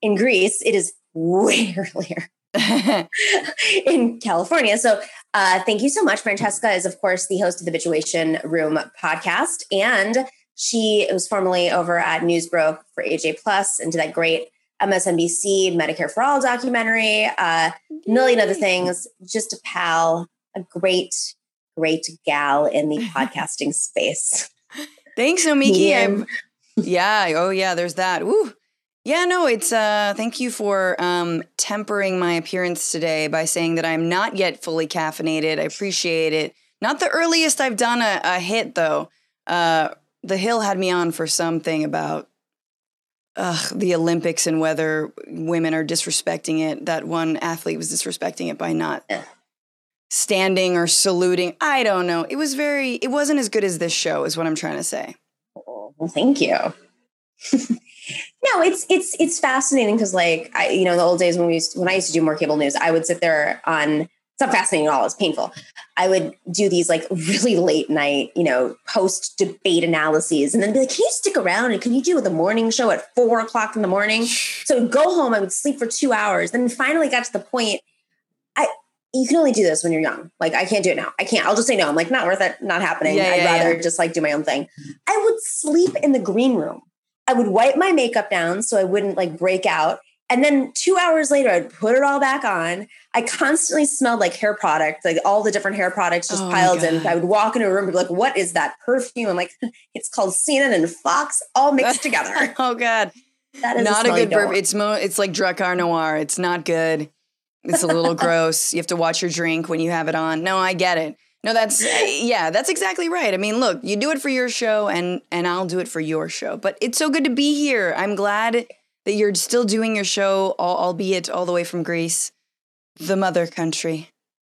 in Greece. It is way earlier in California. So, uh, thank you so much. Francesca is, of course, the host of the Bitchuation Room podcast, and she was formerly over at Newsbroke for AJ Plus and did that great MSNBC Medicare for All documentary, a uh, million other things. Just a pal, a great, great gal in the podcasting space. Thanks, Nomiki. yeah. Oh, yeah. There's that. Woo. Yeah, no, it's uh thank you for um tempering my appearance today by saying that I'm not yet fully caffeinated. I appreciate it. Not the earliest I've done a, a hit though. Uh the Hill had me on for something about ugh, the Olympics and whether women are disrespecting it. That one athlete was disrespecting it by not standing or saluting. I don't know. It was very, it wasn't as good as this show, is what I'm trying to say. Well, thank you. no, it's it's it's fascinating because, like, I you know, in the old days when we used, when I used to do more cable news, I would sit there on it's not fascinating at all. It's painful. I would do these like really late night, you know, post debate analyses and then be like, can you stick around and can you do the morning show at four o'clock in the morning? So I would go home, I would sleep for two hours. Then finally got to the point, I you can only do this when you're young. Like I can't do it now. I can't. I'll just say no. I'm like, not worth it, not happening. Yeah, I'd yeah, rather yeah. just like do my own thing. I would sleep in the green room. I would wipe my makeup down so I wouldn't like break out. And then two hours later, I'd put it all back on. I constantly smelled like hair product, like all the different hair products just oh piled in. I would walk into a room and be like, what is that perfume? I'm like, it's called CNN and Fox all mixed together. oh God. That is not a, a good perfume. It's mo- it's like Drakkar Noir. It's not good. It's a little gross. You have to watch your drink when you have it on. No, I get it. No, that's yeah, that's exactly right. I mean, look, you do it for your show and and I'll do it for your show. But it's so good to be here. I'm glad that you're still doing your show, albeit all the way from Greece, the mother country.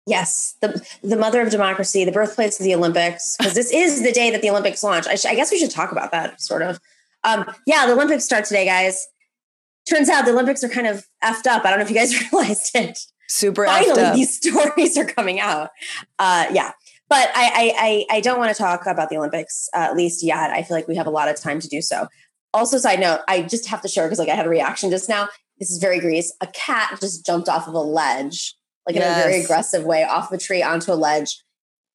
Yes, the the mother of democracy, the birthplace of the Olympics, because this is the day that the Olympics launch. I, sh- I, guess we should talk about that, sort of. Um, yeah, the Olympics start today, guys. Turns out the Olympics are kind of effed up. I don't know if you guys realized it. Super. Finally, these stories are coming out. Uh, yeah, but I, I I don't want to talk about the Olympics uh, at least yet. I feel like we have a lot of time to do so. Also side note i just have to share because like i had a reaction just now. This is very Greece a cat just jumped off of a ledge like yes. in a very aggressive way off of a tree onto a ledge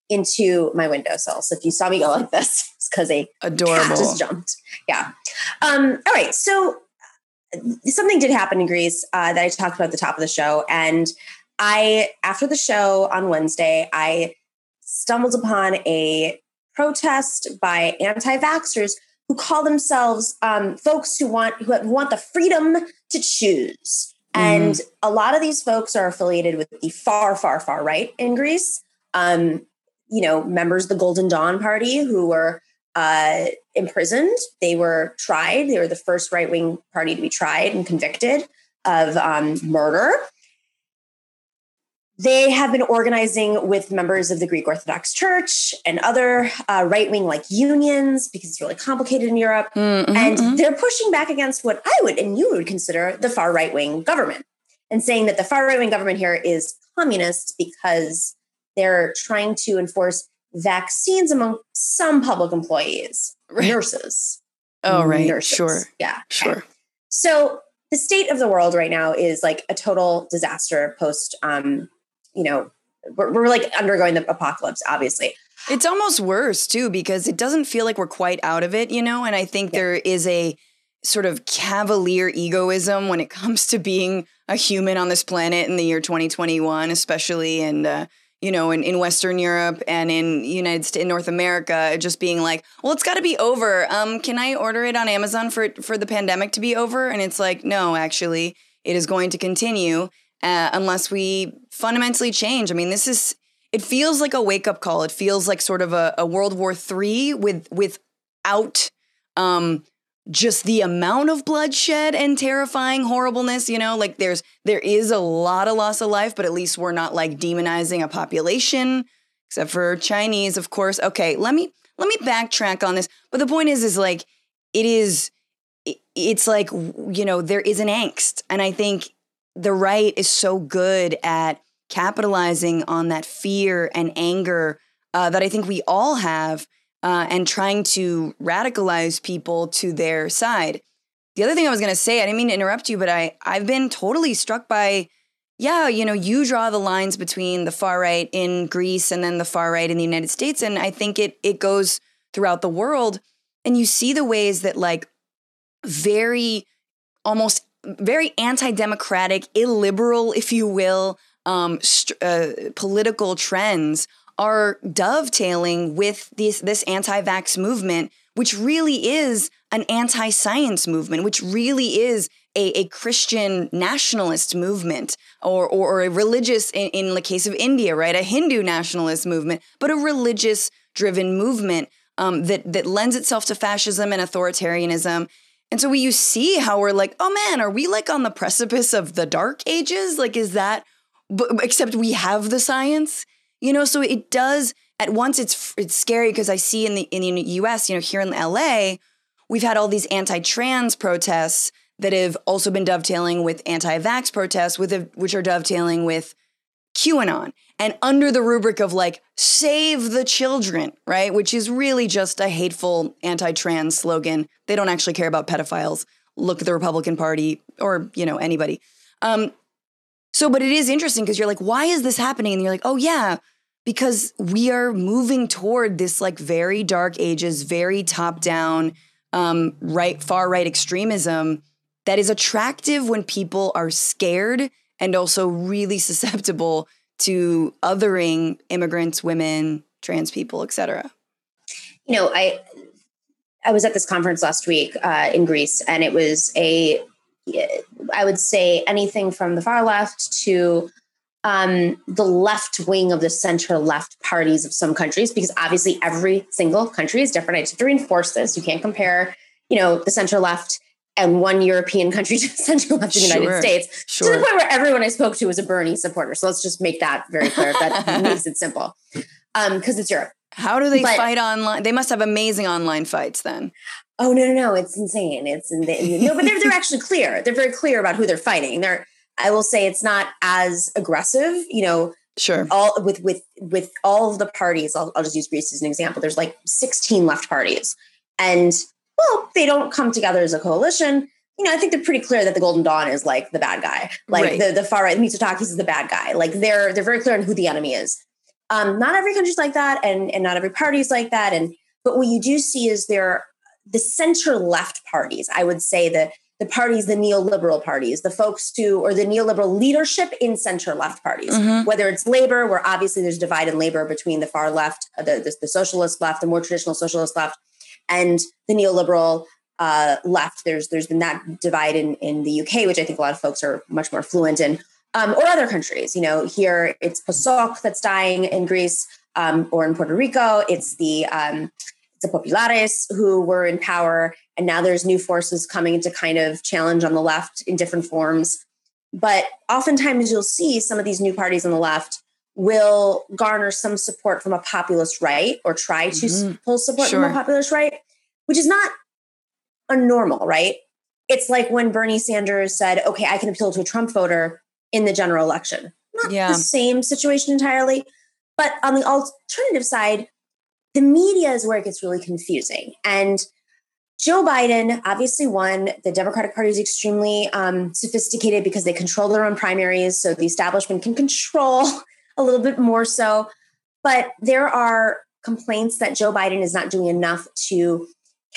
into my windowsill. So if you saw me go like this it's because a adorable cat just jumped. Yeah. Um all right. So something did happen in greece uh, that i talked about at the top of the show and i after the show on wednesday i stumbled upon a protest by anti-vaxxers who call themselves um, folks who want who want the freedom to choose. Mm-hmm. And a lot of these folks are affiliated with the far, far, far right in Greece. Um, you know, members of the Golden Dawn Party who were uh, imprisoned. They were tried. They were the first right wing party to be tried and convicted of um, murder. They have been organizing with members of the Greek Orthodox Church and other uh, right wing like unions because it's really complicated in Europe. Mm-hmm, and mm-hmm. they're pushing back against what I would and you would consider the far right wing government and saying that the far right wing government here is communist because they're trying to enforce vaccines among some public employees, right. nurses. Oh, right. Nurses. Sure. Yeah. Sure. Okay. So the state of the world right now is like a total disaster post um, you know, we're, we're like undergoing the apocalypse, obviously. It's almost worse too because it doesn't feel like we're quite out of it, you know. And I think yeah. there is a sort of cavalier egoism when it comes to being a human on this planet in the year 2021, especially and uh, you know in, in Western Europe and in United States, in North America, just being like, well, it's got to be over. Um, can I order it on Amazon for for the pandemic to be over? And it's like, no, actually, it is going to continue uh, unless we fundamentally change. I mean, this is it feels like a wake up call. It feels like sort of a, a World War III with without um, just the amount of bloodshed and terrifying horribleness. You know, like there's there is a lot of loss of life, but at least we're not like demonizing a population, except for Chinese, of course. Okay, let me let me backtrack on this. But the point is, is like it is. It's like you know there is an angst, and I think the right is so good at capitalizing on that fear and anger uh, that I think we all have uh, and trying to radicalize people to their side. The other thing I was going to say, I didn't mean to interrupt you, but I, I've been totally struck by, yeah, you know, you draw the lines between the far right in Greece and then the far right in the United States. And I think it, it goes throughout the world. And you see the ways that, like, very almost very anti-democratic, illiberal, if you will, um, st- uh, political trends are dovetailing with this this anti-vax movement, which really is an anti-science movement, which really is a, a Christian nationalist movement, or, or, or a religious, in, in the case of India, right, a Hindu nationalist movement, but a religious-driven movement um, that that lends itself to fascism and authoritarianism and so we you see how we're like, oh man, are we like on the precipice of the dark ages? Like, is that, except we have the science, you know? So it does, at once it's, it's scary because I see in the, in the US, you know, here in LA, we've had all these anti-trans protests that have also been dovetailing with anti-vax protests, with a, which are dovetailing with QAnon and under the rubric of like save the children, right? Which is really just a hateful anti-trans slogan. They don't actually care about pedophiles. Look at the Republican Party or, you know, anybody. Um, so, but it is interesting because you're like, why is this happening? And you're like, oh yeah, because we are moving toward this like very dark ages, very top-down, um, right, far right extremism that is attractive when people are scared and also really susceptible to othering immigrants, women, trans people, etc. You know, I I was at this conference last week uh, in Greece, and it was a I would say anything from the far left to um, the left wing of the center left parties of some countries, because obviously every single country is different. I just have to reinforce this. You can't compare, you know, the center left and one European country to the central left in the sure, United States sure. to the point where everyone I spoke to was a Bernie supporter. So let's just make that very clear. That makes it simple Um, because um, it's Europe. How do they but, fight online? They must have amazing online fights then. Oh no, no, no! It's insane. It's in the, no, but they're they're actually clear. They're very clear about who they're fighting. They're I will say it's not as aggressive. You know, sure. All with with with all of the parties. I'll, I'll just use Greece as an example. There's like 16 left parties, and well, they don't come together as a coalition. You know, I think they're pretty clear that the Golden Dawn is like the bad guy, like right. the the far right Mitsotakis is the bad guy. Like they're they're very clear on who the enemy is. Um, not every country's like that, and and not every party's like that. And but what you do see is there the center left parties. I would say that the parties, the neoliberal parties, the folks who, or the neoliberal leadership in center left parties, mm-hmm. whether it's labor, where obviously there's a divide in labor between the far left, the, the, the socialist left, the more traditional socialist left, and the neoliberal uh, left. There's there's been that divide in in the UK, which I think a lot of folks are much more fluent in, um, or other countries. You know, here it's PASOK that's dying in Greece, um, or in Puerto Rico, it's the um, the Populares who were in power, and now there's new forces coming to kind of challenge on the left in different forms. But oftentimes you'll see some of these new parties on the left will garner some support from a populist right or try to mm-hmm. pull support sure. from a populist right, which is not a normal, right? It's like when Bernie Sanders said, okay, I can appeal to a Trump voter in the general election. Not yeah. the same situation entirely. But on the alternative side, the media is where it gets really confusing. And Joe Biden obviously won. The Democratic Party is extremely um, sophisticated because they control their own primaries. So the establishment can control a little bit more so. But there are complaints that Joe Biden is not doing enough to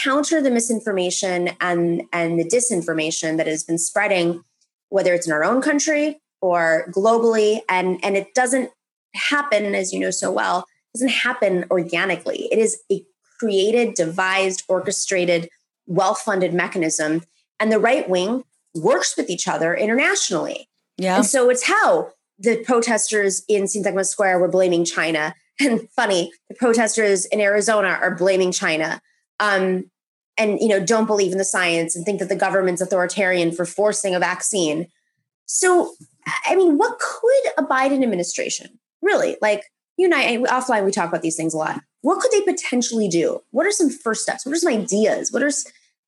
counter the misinformation and, and the disinformation that has been spreading, whether it's in our own country or globally. And, and it doesn't happen, as you know so well, doesn't happen organically. It is a created, devised, orchestrated, well funded mechanism. And the right wing works with each other internationally. Yeah. And so it's how the protesters in Syntagma Square were blaming China. And funny, the protesters in Arizona are blaming China. Um, and you know, don't believe in the science and think that the government's authoritarian for forcing a vaccine. So, I mean, what could a Biden administration really like? You and I offline we talk about these things a lot. What could they potentially do? What are some first steps? What are some ideas? What are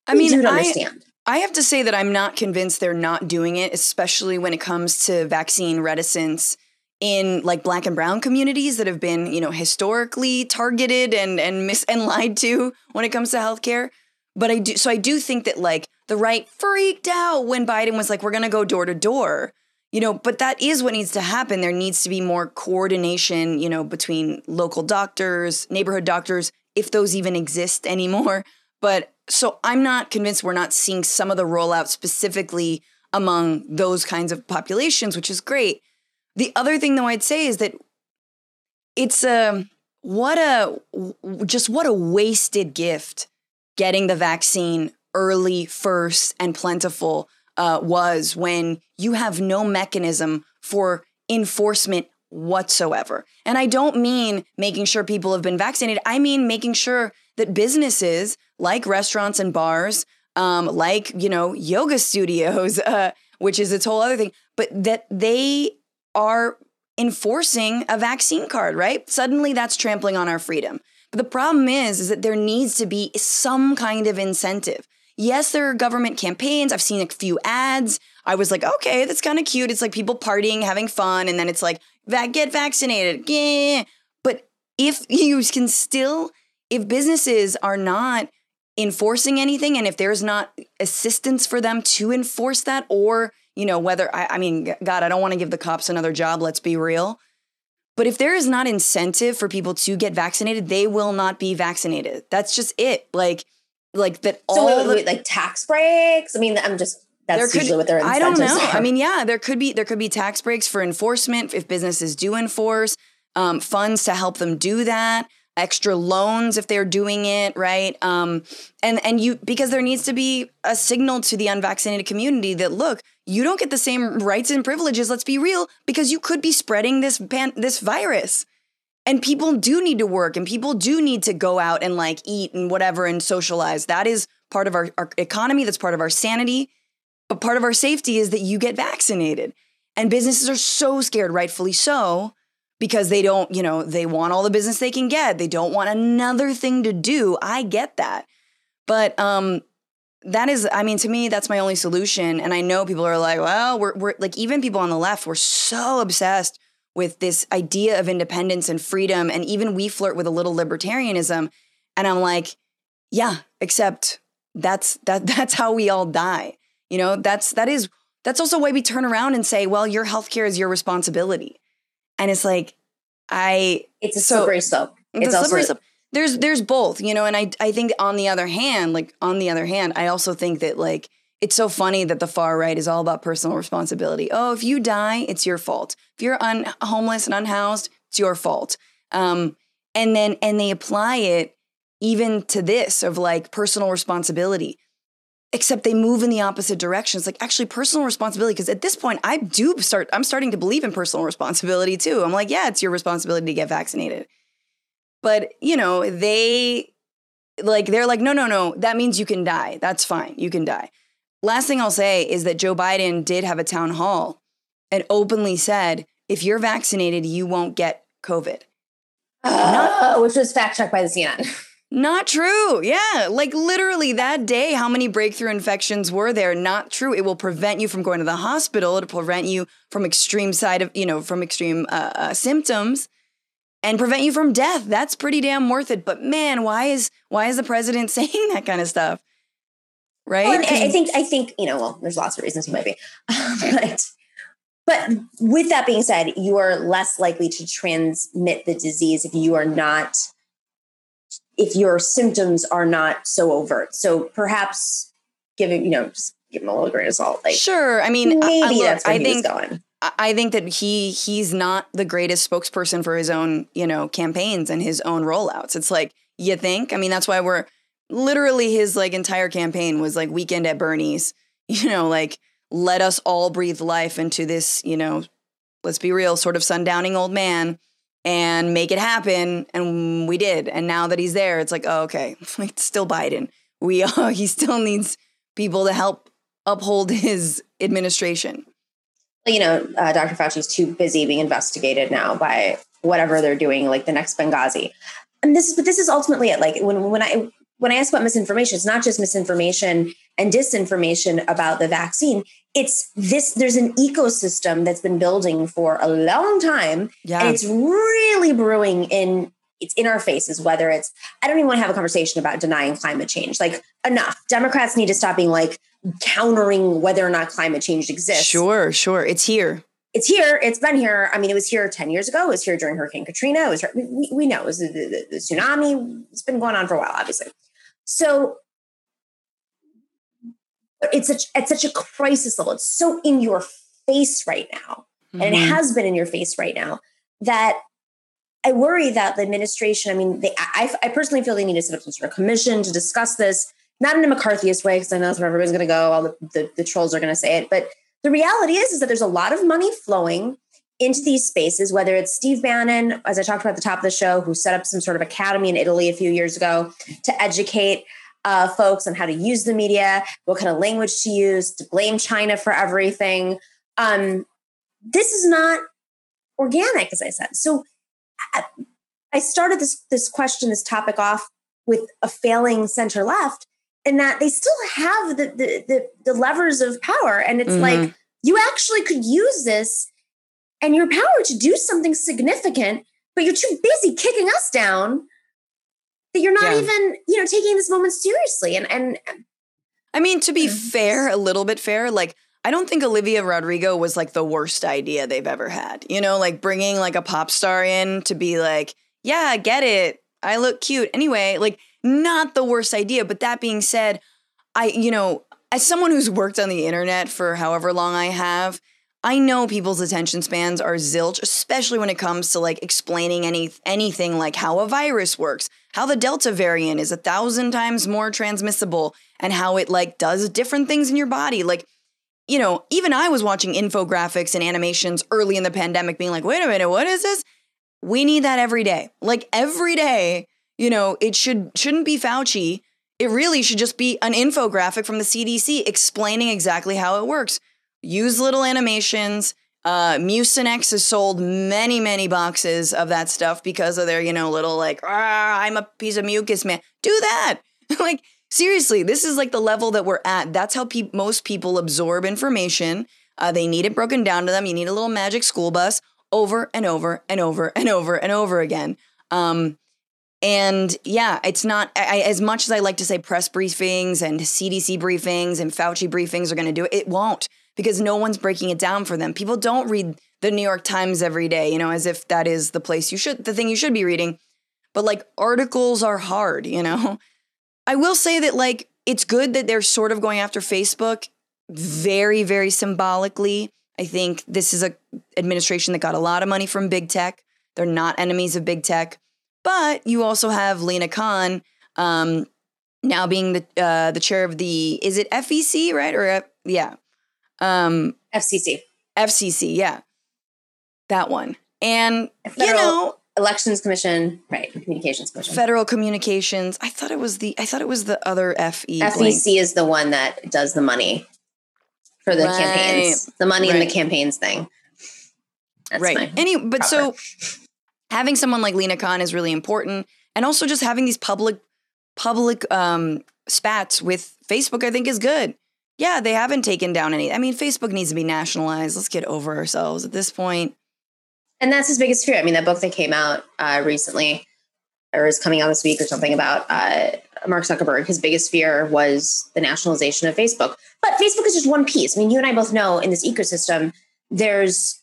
I mean, do to understand? I have to say that I'm not convinced they're not doing it, especially when it comes to vaccine reticence in like black and brown communities that have been, you know, historically targeted and and mis and lied to when it comes to healthcare. But I do so I do think that like the right freaked out when Biden was like, we're gonna go door to door. You know, but that is what needs to happen. There needs to be more coordination, you know, between local doctors, neighborhood doctors, if those even exist anymore. But so I'm not convinced we're not seeing some of the rollout specifically among those kinds of populations, which is great. The other thing though I'd say is that it's a what a just what a wasted gift getting the vaccine early, first, and plentiful uh, was when you have no mechanism for enforcement whatsoever. And I don't mean making sure people have been vaccinated. I mean making sure that businesses like restaurants and bars, um, like you know yoga studios, uh, which is its whole other thing, but that they are enforcing a vaccine card. Right? Suddenly, that's trampling on our freedom. But the problem is, is that there needs to be some kind of incentive. Yes, there are government campaigns. I've seen a few ads. I was like, okay, that's kind of cute. It's like people partying, having fun, and then it's like, get vaccinated. Yeah. But if you can still, if businesses are not enforcing anything, and if there's not assistance for them to enforce that, or, you know, whether, I, I mean, God, I don't want to give the cops another job, let's be real. But if there is not incentive for people to get vaccinated, they will not be vaccinated. That's just it. Like, like that. All wait, the, like tax breaks. I mean, I'm just that's could, usually what their I don't know. Are. I mean, yeah, there could be there could be tax breaks for enforcement if businesses do enforce. Um, funds to help them do that extra loans if they're doing it right um, and and you because there needs to be a signal to the unvaccinated community that look you don't get the same rights and privileges let's be real because you could be spreading this pan- this virus and people do need to work and people do need to go out and like eat and whatever and socialize that is part of our, our economy that's part of our sanity but part of our safety is that you get vaccinated and businesses are so scared rightfully so because they don't, you know, they want all the business they can get. They don't want another thing to do. I get that. But um that is I mean to me that's my only solution and I know people are like, well, we're we're like even people on the left we're so obsessed with this idea of independence and freedom and even we flirt with a little libertarianism and I'm like, yeah, except that's that that's how we all die. You know, that's that is that's also why we turn around and say, well, your healthcare is your responsibility. And it's like, I it's a so, slippery slope. It's, it's a slippery slope. There's there's both, you know, and I I think on the other hand, like on the other hand, I also think that like it's so funny that the far right is all about personal responsibility. Oh, if you die, it's your fault. If you're un- homeless and unhoused, it's your fault. Um, and then and they apply it even to this of like personal responsibility except they move in the opposite direction. It's like actually personal responsibility. Because at this point, I do start, I'm starting to believe in personal responsibility too. I'm like, yeah, it's your responsibility to get vaccinated. But, you know, they like, they're like, no, no, no, that means you can die. That's fine. You can die. Last thing I'll say is that Joe Biden did have a town hall and openly said, if you're vaccinated, you won't get COVID. Uh, Not, which was fact checked by the CNN. Not true. Yeah. Like literally that day, how many breakthrough infections were there? Not true. It will prevent you from going to the hospital. It'll prevent you from extreme side of, you know, from extreme uh, uh, symptoms and prevent you from death. That's pretty damn worth it. But man, why is, why is the president saying that kind of stuff? Right. Well, I think, I think, you know, well, there's lots of reasons he might be, but, but with that being said, you are less likely to transmit the disease if you are not if your symptoms are not so overt. So perhaps giving, you know, just give him a little grain of salt. Like sure. I mean, maybe I, look, that's where I think, going. I think that he he's not the greatest spokesperson for his own, you know, campaigns and his own rollouts. It's like, you think? I mean, that's why we're literally his like entire campaign was like weekend at Bernie's, you know, like let us all breathe life into this, you know, let's be real, sort of sundowning old man and make it happen. And we did. And now that he's there, it's like, oh, okay, it's still Biden. We uh, he still needs people to help uphold his administration. You know, uh, Dr. Fauci's too busy being investigated now by whatever they're doing, like the next Benghazi. And this is, but this is ultimately it. Like when when I when I ask about misinformation, it's not just misinformation and disinformation about the vaccine. It's this, there's an ecosystem that's been building for a long time. Yeah. And it's really brewing in it's in our faces, whether it's, I don't even want to have a conversation about denying climate change. Like, enough. Democrats need to stop being like countering whether or not climate change exists. Sure, sure. It's here. It's here. It's been here. I mean, it was here 10 years ago. It was here during Hurricane Katrina. It was, we, we know it was the, the, the tsunami. It's been going on for a while, obviously. So it's such at such a crisis level. It's so in your face right now, mm-hmm. and it mm-hmm. has been in your face right now that I worry that the administration. I mean, they, I, I personally feel they need to set up some sort of commission to discuss this, not in a McCarthyist way, because I know that's where everybody's going to go. All the, the, the trolls are going to say it, but the reality is, is that there's a lot of money flowing into these spaces, whether it's Steve Bannon, as I talked about at the top of the show, who set up some sort of academy in Italy a few years ago to educate uh, folks on how to use the media, what kind of language to use, to blame China for everything. Um, this is not organic, as I said. So I, started this this question, this topic off with a failing center left, in that they still have the the, the, the levers of power, and it's mm-hmm. like you actually could use this and your power to do something significant, but you're too busy kicking us down that you're not yeah. even, you know, taking this moment seriously. And and I mean, to be mm-hmm. fair, a little bit fair, like I don't think Olivia Rodrigo was like the worst idea they've ever had. You know, like bringing like a pop star in to be like, yeah, get it. I look cute. Anyway, like not the worst idea. But that being said, I, you know, as someone who's worked on the internet for however long I have, I know people's attention spans are zilch, especially when it comes to like explaining any anything like how a virus works, how the Delta variant is a thousand times more transmissible, and how it like does different things in your body. Like, you know, even I was watching infographics and animations early in the pandemic, being like, wait a minute, what is this? We need that every day. Like every day, you know, it should shouldn't be Fauci. It really should just be an infographic from the CDC explaining exactly how it works use little animations. Uh, Mucinex has sold many, many boxes of that stuff because of their, you know, little like, ah, I'm a piece of mucus, man. Do that. like, seriously, this is like the level that we're at. That's how pe- most people absorb information. Uh, they need it broken down to them. You need a little magic school bus over and over and over and over and over again. Um, and yeah, it's not I, as much as I like to say press briefings and CDC briefings and Fauci briefings are going to do it. It won't because no one's breaking it down for them. People don't read the New York Times every day, you know, as if that is the place you should, the thing you should be reading. But like articles are hard, you know? I will say that, like, it's good that they're sort of going after Facebook very, very symbolically. I think this is a administration that got a lot of money from big tech. They're not enemies of big tech, but you also have Lina Khan um, now being the uh, the chair of the is it FEC right or F- yeah um, FCC FCC yeah that one and Federal you know Elections Commission right Communications Commission Federal Communications I thought it was the I thought it was the other FE FEC blank. is the one that does the money for the right. campaigns the money right. in the campaigns thing That's right any but proper. so having someone like Lina Khan is really important and also just having these public public um, spats with Facebook, I think is good. Yeah, they haven't taken down any. I mean, Facebook needs to be nationalized. Let's get over ourselves at this point. And that's his biggest fear. I mean, that book that came out uh, recently, or is coming out this week, or something about uh, Mark Zuckerberg. His biggest fear was the nationalization of Facebook. But Facebook is just one piece. I mean, you and I both know in this ecosystem, there's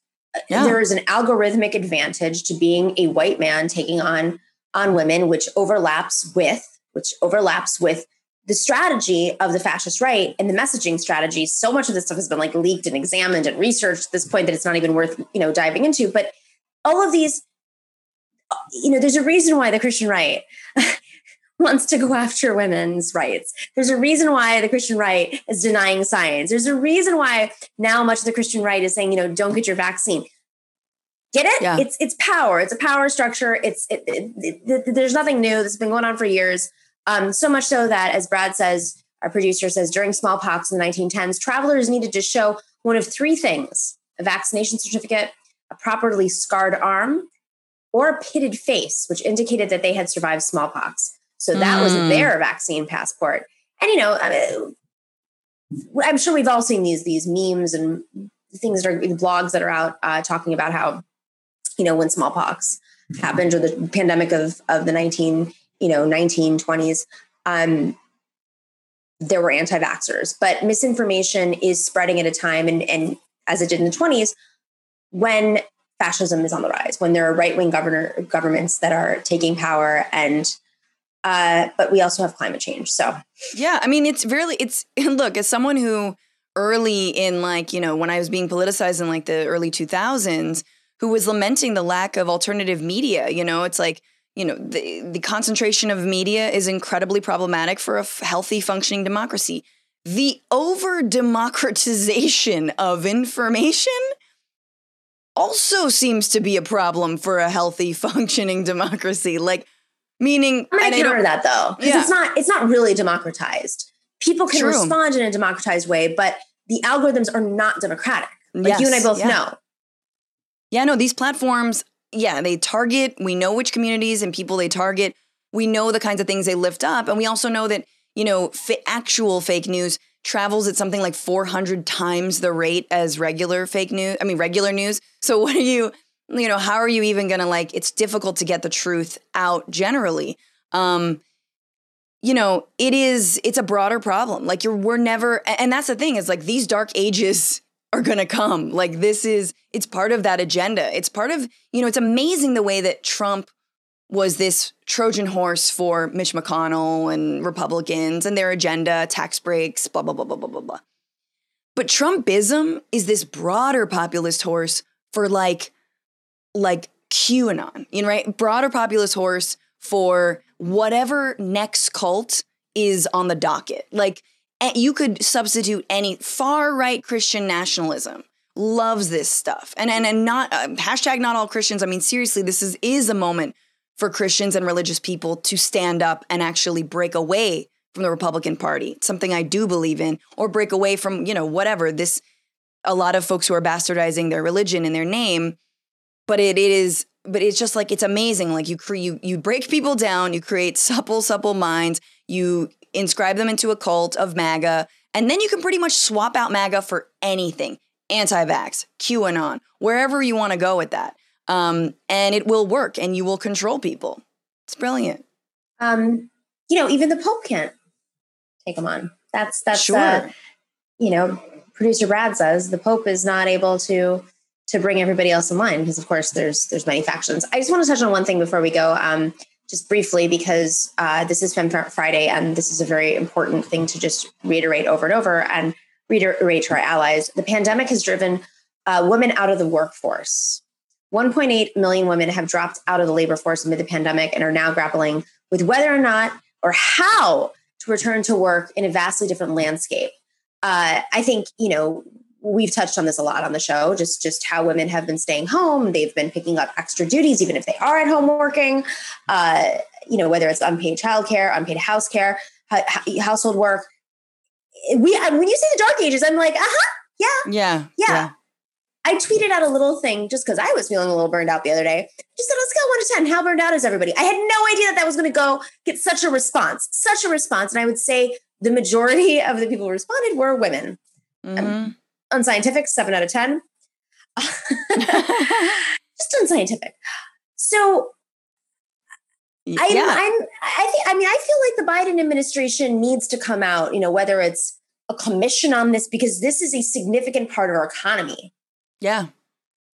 yeah. there is an algorithmic advantage to being a white man taking on on women, which overlaps with which overlaps with the strategy of the fascist right and the messaging strategy. So much of this stuff has been like leaked and examined and researched at this point that it's not even worth, you know, diving into. But all of these, uh, you know, there's a reason why the Christian right wants to go after women's rights. There's a reason why the Christian right is denying science. There's a reason why now much of the Christian right is saying, you know, don't get your vaccine. Get it? Yeah. It's it's power. It's a power structure. It's it, it, it, there's nothing new. This has been going on for years. Um, so much so that, as Brad says, our producer says, during smallpox in the 1910s, travelers needed to show one of three things a vaccination certificate, a properly scarred arm, or a pitted face, which indicated that they had survived smallpox. So that mm. was their vaccine passport. And, you know, I mean, I'm sure we've all seen these these memes and things that are in blogs that are out uh, talking about how, you know, when smallpox happened or the pandemic of of the 19 you know 1920s um, there were anti-vaxxers but misinformation is spreading at a time and, and as it did in the 20s when fascism is on the rise when there are right-wing governor governments that are taking power and uh, but we also have climate change so. Yeah i mean it's really it's look as someone who early in like you know when i was being politicized in like the early 2000s who was lamenting the lack of alternative media you know it's like you know the, the concentration of media is incredibly problematic for a f- healthy functioning democracy the over democratization of information also seems to be a problem for a healthy functioning democracy like meaning i'm gonna counter that though because yeah. it's not it's not really democratized people can True. respond in a democratized way but the algorithms are not democratic like yes, you and i both yeah. know yeah no these platforms yeah, they target, we know which communities and people they target. We know the kinds of things they lift up. And we also know that, you know, actual fake news travels at something like 400 times the rate as regular fake news. I mean, regular news. So, what are you, you know, how are you even going to like, it's difficult to get the truth out generally. Um, you know, it is, it's a broader problem. Like, you're, we're never, and that's the thing is like these dark ages are going to come. Like this is it's part of that agenda. It's part of, you know, it's amazing the way that Trump was this Trojan horse for Mitch McConnell and Republicans and their agenda, tax breaks, blah blah blah blah blah blah blah. But Trumpism is this broader populist horse for like like QAnon, you know, right? Broader populist horse for whatever next cult is on the docket. Like you could substitute any far right Christian nationalism loves this stuff and and, and not uh, hashtag not all Christians. I mean, seriously, this is is a moment for Christians and religious people to stand up and actually break away from the Republican Party, something I do believe in, or break away from you know whatever this. A lot of folks who are bastardizing their religion in their name, but it, it is but it's just like it's amazing. Like you create you you break people down, you create supple supple minds, you inscribe them into a cult of MAGA, and then you can pretty much swap out MAGA for anything anti vax, QAnon, wherever you want to go with that. Um, and it will work and you will control people. It's brilliant. Um, you know, even the Pope can't take them on. That's, that's, sure. Uh, you know, producer Brad says the Pope is not able to to bring everybody else in line because of course there's there's many factions. I just want to touch on one thing before we go. Um, just briefly because uh, this is Fem Friday, and this is a very important thing to just reiterate over and over and reiterate to our allies. The pandemic has driven uh, women out of the workforce. 1.8 million women have dropped out of the labor force amid the pandemic and are now grappling with whether or not or how to return to work in a vastly different landscape. Uh, I think you know we've touched on this a lot on the show just just how women have been staying home they've been picking up extra duties even if they are at home working uh, you know whether it's unpaid childcare unpaid house care household work we when you say the dark ages i'm like uh-huh yeah yeah yeah, yeah. I tweeted out a little thing just because I was feeling a little burned out the other day. Just said, let's go one to 10. How burned out is everybody? I had no idea that that was going to go get such a response, such a response. And I would say the majority of the people who responded were women. Mm-hmm. Um, unscientific, seven out of 10. Just unscientific. So I'm. I'm, I think, I mean, I feel like the Biden administration needs to come out, you know, whether it's a commission on this, because this is a significant part of our economy. Yeah.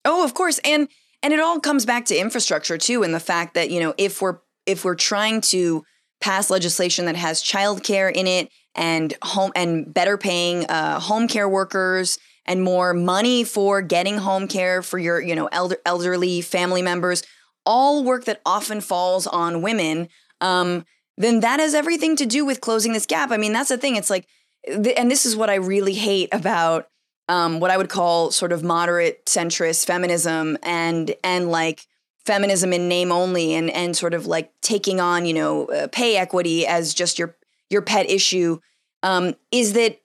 Oh, of course. And, and it all comes back to infrastructure too. And the fact that, you know, if we're, if we're trying to pass legislation that has childcare in it and home and better paying uh, home care workers and more money for getting home care for your you know elder, elderly family members all work that often falls on women um, then that has everything to do with closing this gap. I mean that's the thing. It's like and this is what i really hate about um, what i would call sort of moderate centrist feminism and and like feminism in name only and and sort of like taking on you know uh, pay equity as just your your pet issue um, is that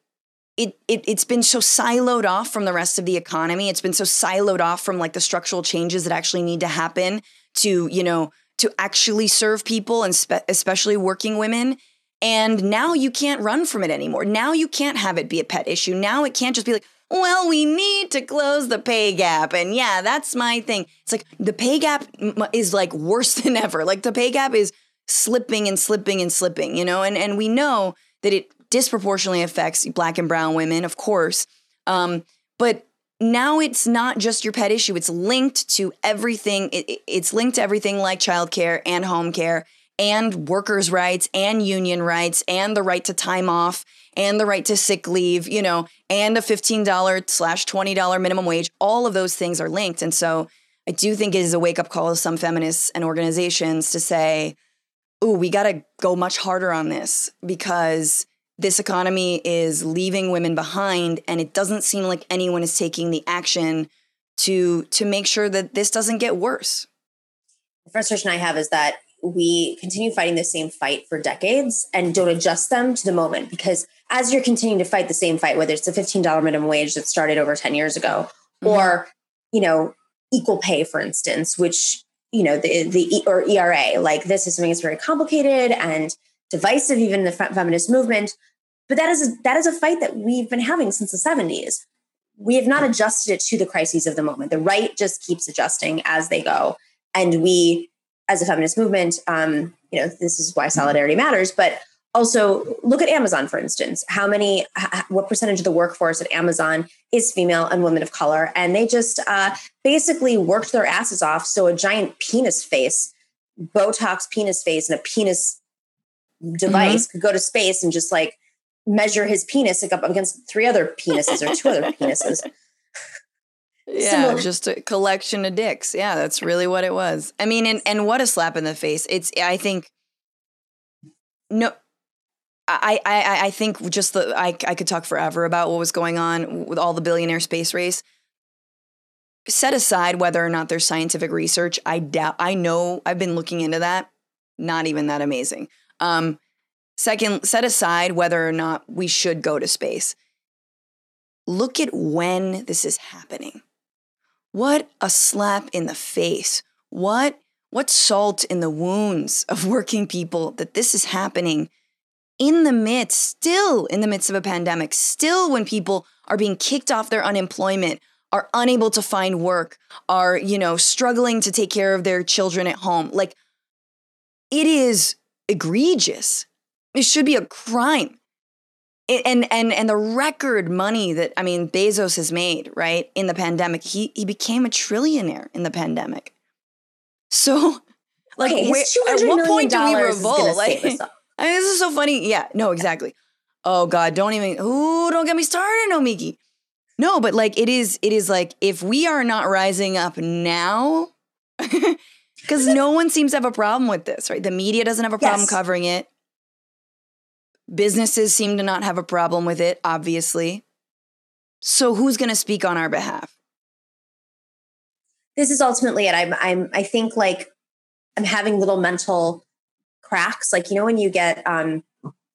it, it it's been so siloed off from the rest of the economy. It's been so siloed off from like the structural changes that actually need to happen to you know to actually serve people and spe- especially working women. And now you can't run from it anymore. Now you can't have it be a pet issue. Now it can't just be like, well, we need to close the pay gap. And yeah, that's my thing. It's like the pay gap is like worse than ever. Like the pay gap is slipping and slipping and slipping, you know? And and we know that it disproportionately affects black and brown women, of course. Um, but now it's not just your pet issue, it's linked to everything. It, it's linked to everything like childcare and home care and workers' rights and union rights and the right to time off and the right to sick leave, you know, and a $15 slash $20 minimum wage. All of those things are linked. And so I do think it is a wake up call to some feminists and organizations to say, oh, we got to go much harder on this because this economy is leaving women behind and it doesn't seem like anyone is taking the action to to make sure that this doesn't get worse the frustration i have is that we continue fighting the same fight for decades and don't adjust them to the moment because as you're continuing to fight the same fight whether it's the $15 minimum wage that started over 10 years ago mm-hmm. or you know equal pay for instance which you know the the or era like this is something that's very complicated and divisive even in the feminist movement but that is a, that is a fight that we've been having since the 70s. We have not adjusted it to the crises of the moment. The right just keeps adjusting as they go, and we, as a feminist movement, um, you know, this is why solidarity matters. But also, look at Amazon, for instance. How many, what percentage of the workforce at Amazon is female and women of color? And they just uh, basically worked their asses off so a giant penis face, Botox penis face, and a penis device mm-hmm. could go to space and just like measure his penis up against three other penises or two other penises. Yeah, Similar. just a collection of dicks. Yeah, that's really what it was. I mean, and and what a slap in the face. It's I think no I, I, I think just the I, I could talk forever about what was going on with all the billionaire space race. Set aside whether or not there's scientific research, I doubt. I know I've been looking into that. Not even that amazing. Um, Second, set aside whether or not we should go to space. Look at when this is happening. What a slap in the face. What what salt in the wounds of working people that this is happening in the midst, still in the midst of a pandemic, still when people are being kicked off their unemployment, are unable to find work, are, you know, struggling to take care of their children at home. Like it is egregious it should be a crime. It, and and and the record money that I mean Bezos has made right in the pandemic, he he became a trillionaire in the pandemic. So Like, Okay, where, at what point do we dollars is gonna revolt? Like, save us all. I mean, this is so funny. Yeah, no, exactly. Oh God, don't even. Ooh, don't get me started, Nomiki. No, but like it is. It is like if we are not rising up now, because no one seems to have a problem with this, right? The media doesn't have a problem Yes. covering it. Businesses seem to not have a problem with it, obviously. So who's going to speak on our behalf? this is ultimately it. I'm I'm I think like I'm having little mental cracks. Like, you know, when you get, um,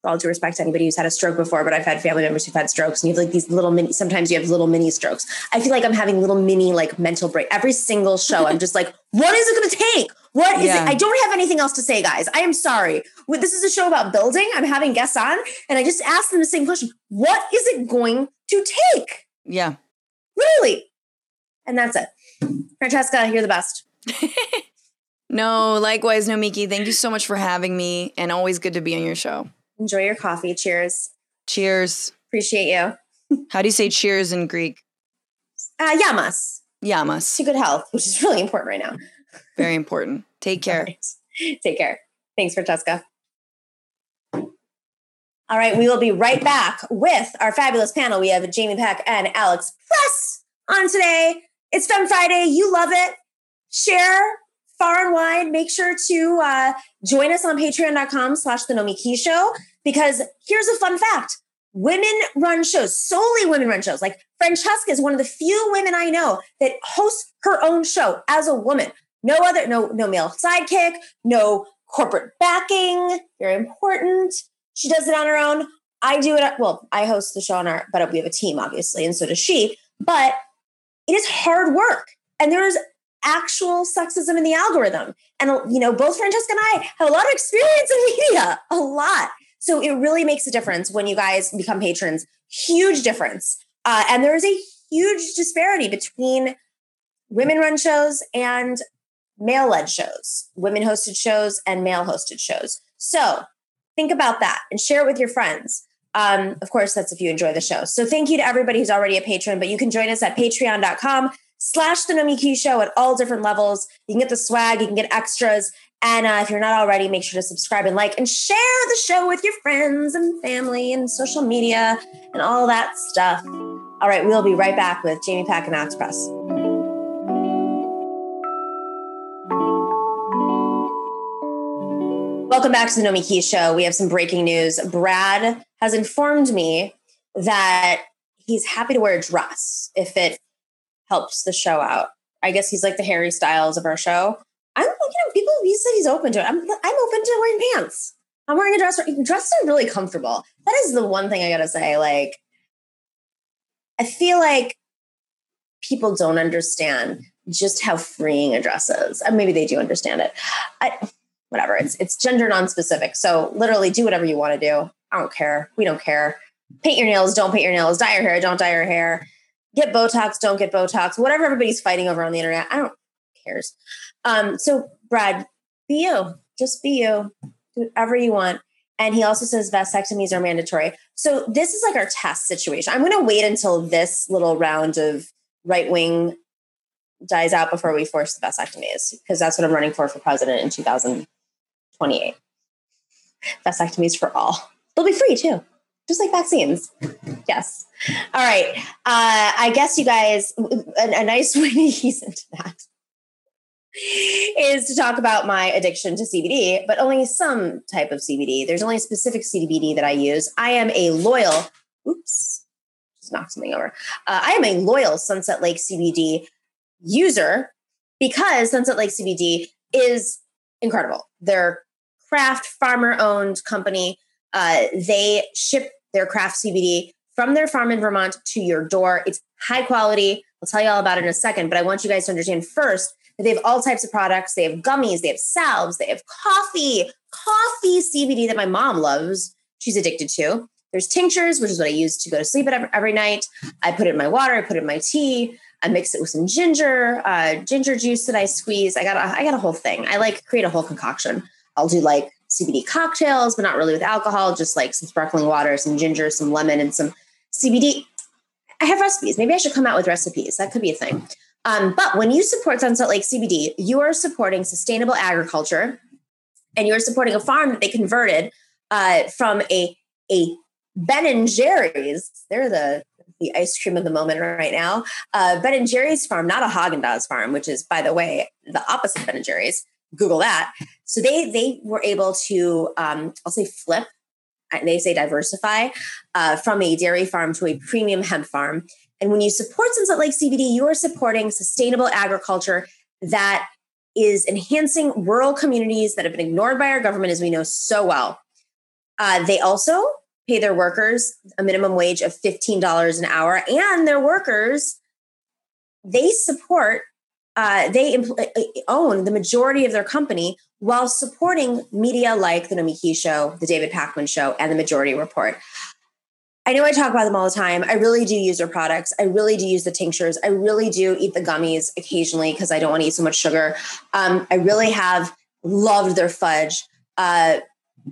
all due respect to anybody who's had a stroke before, but I've had family members who've had strokes and you have like these little mini sometimes you have little mini strokes. I feel like I'm having little mini like mental break. Every single show, I'm just like, what is it gonna take? What is Yeah. it? I don't have anything else to say, guys. I am sorry. This is a show about building. I'm having guests on, and I just asked them the same question. What is it going to take? Yeah. Really? And that's it. Francesca, you're the best. No, likewise, Nomiki. Thank you so much for having me, and always good to be on your show. Enjoy your coffee. Cheers. Cheers. Appreciate you. How do you say cheers in Greek? Uh, yamas Yamas. to good health, which is really important right now. Very important. Take care. Right. Take care. Thanks, Francesca. All right, we will be right back with our fabulous panel. We have Jamie Peck and Alex Press on today. It's Fem Friday. You love it. Share far and wide. Make sure to uh, join us on patreon.com slash the Nomiki Show because here's a fun fact. Women run shows, solely women run shows. Like Francesca is one of the few women I know that hosts her own show as a woman. No other, no, no male sidekick, no corporate backing. Very important. She does it on her own. I do it. Well, I host the show on our, but we have a team, obviously, and so does she. But it is hard work, and there is actual sexism in the algorithm. And you know, both Francesca and I have a lot of experience in media, a lot. So it really makes a difference when you guys become patrons. Huge difference, uh, and there is a huge disparity between women-run shows and male-led shows, women-hosted shows and male-hosted shows. So think about that and share it with your friends. Um, of course, that's if you enjoy the show. So thank you to everybody who's already a patron, but you can join us at patreon.com slash the Nomiki show at all different levels. You can get the swag, you can get extras. And uh, if you're not already, make sure to subscribe and like and share the show with your friends and family and social media and all that stuff. All right, we'll be right back with Jamie Peck and Alex Press. Welcome back to the Nomiki Show. We have some breaking news. Brad has informed me that he's happy to wear a dress if it helps the show out. I guess he's like the Harry Styles of our show. I'm looking at people. He said he's open to it. I'm I'm open to wearing pants. I'm wearing a dress. Dresses are really comfortable. That is the one thing I gotta say. Like, I feel like people don't understand just how freeing a dress is. And maybe they do understand it. I, whatever. It's it's gender non-specific. So literally do whatever you want to do. I don't care. We don't care. Paint your nails, don't paint your nails, dye your hair, don't dye your hair. Get Botox, don't get Botox. Whatever everybody's fighting over on the internet, I don't cares. Um, so Brad, be you. Just be you. Do whatever you want. And he also says vasectomies are mandatory. So this is like our test situation. I'm gonna wait until this little round of right wing dies out before we force the vasectomies, because that's what I'm running for for president in 2028. Vasectomies for all. They'll be free too, just like vaccines. Yes. All right. Uh, I guess you guys, a, a nice way to ease into that is to talk about my addiction to CBD, but only some type of CBD. There's only a specific CBD that I use. I am a loyal, oops, just knocked something over. Uh, I am a loyal Sunset Lake CBD user because Sunset Lake CBD is incredible. They're craft farmer owned company. Uh, they ship their craft CBD from their farm in Vermont to your door. It's high quality. I'll tell you all about it in a second, but I want you guys to understand first that they have all types of products. They have gummies, they have salves, they have coffee, coffee CBD that my mom loves. She's addicted to. There's tinctures, which is what I use to go to sleep every, every night. I put it in my water, I put it in my tea. I mix it with some ginger, uh, ginger juice that I squeeze. I got a, I got a whole thing. I like create a whole concoction. I'll do like CBD cocktails, but not really with alcohol, just like some sparkling water, some ginger, some lemon, and some CBD. I have recipes. Maybe I should come out with recipes. That could be a thing. Um, but when you support Sunset Lake CBD, you are supporting sustainable agriculture and you're supporting a farm that they converted uh, from a, a Ben and Jerry's. They're the the ice cream of the moment right now. Uh, ben and Jerry's farm, not a Haagen Dazs farm, which is, by the way, the opposite of Ben and Jerry's. Google that. So they they were able to, um, I'll say, flip. uh, They say diversify uh, from a dairy farm to a premium hemp farm. And when you support Sunset Lake CBD, you are supporting sustainable agriculture that is enhancing rural communities that have been ignored by our government, as we know so well. Uh, they also pay their workers a minimum wage of $15 an hour, and their workers, they support, uh, they impl- own the majority of their company while supporting media like the Nomiki Show, the David Pakman Show, and the Majority Report. I know I talk about them all the time. I really do use their products. I really do use the tinctures. I really do eat the gummies occasionally because I don't want to eat so much sugar. Um, I really have loved their fudge. Uh,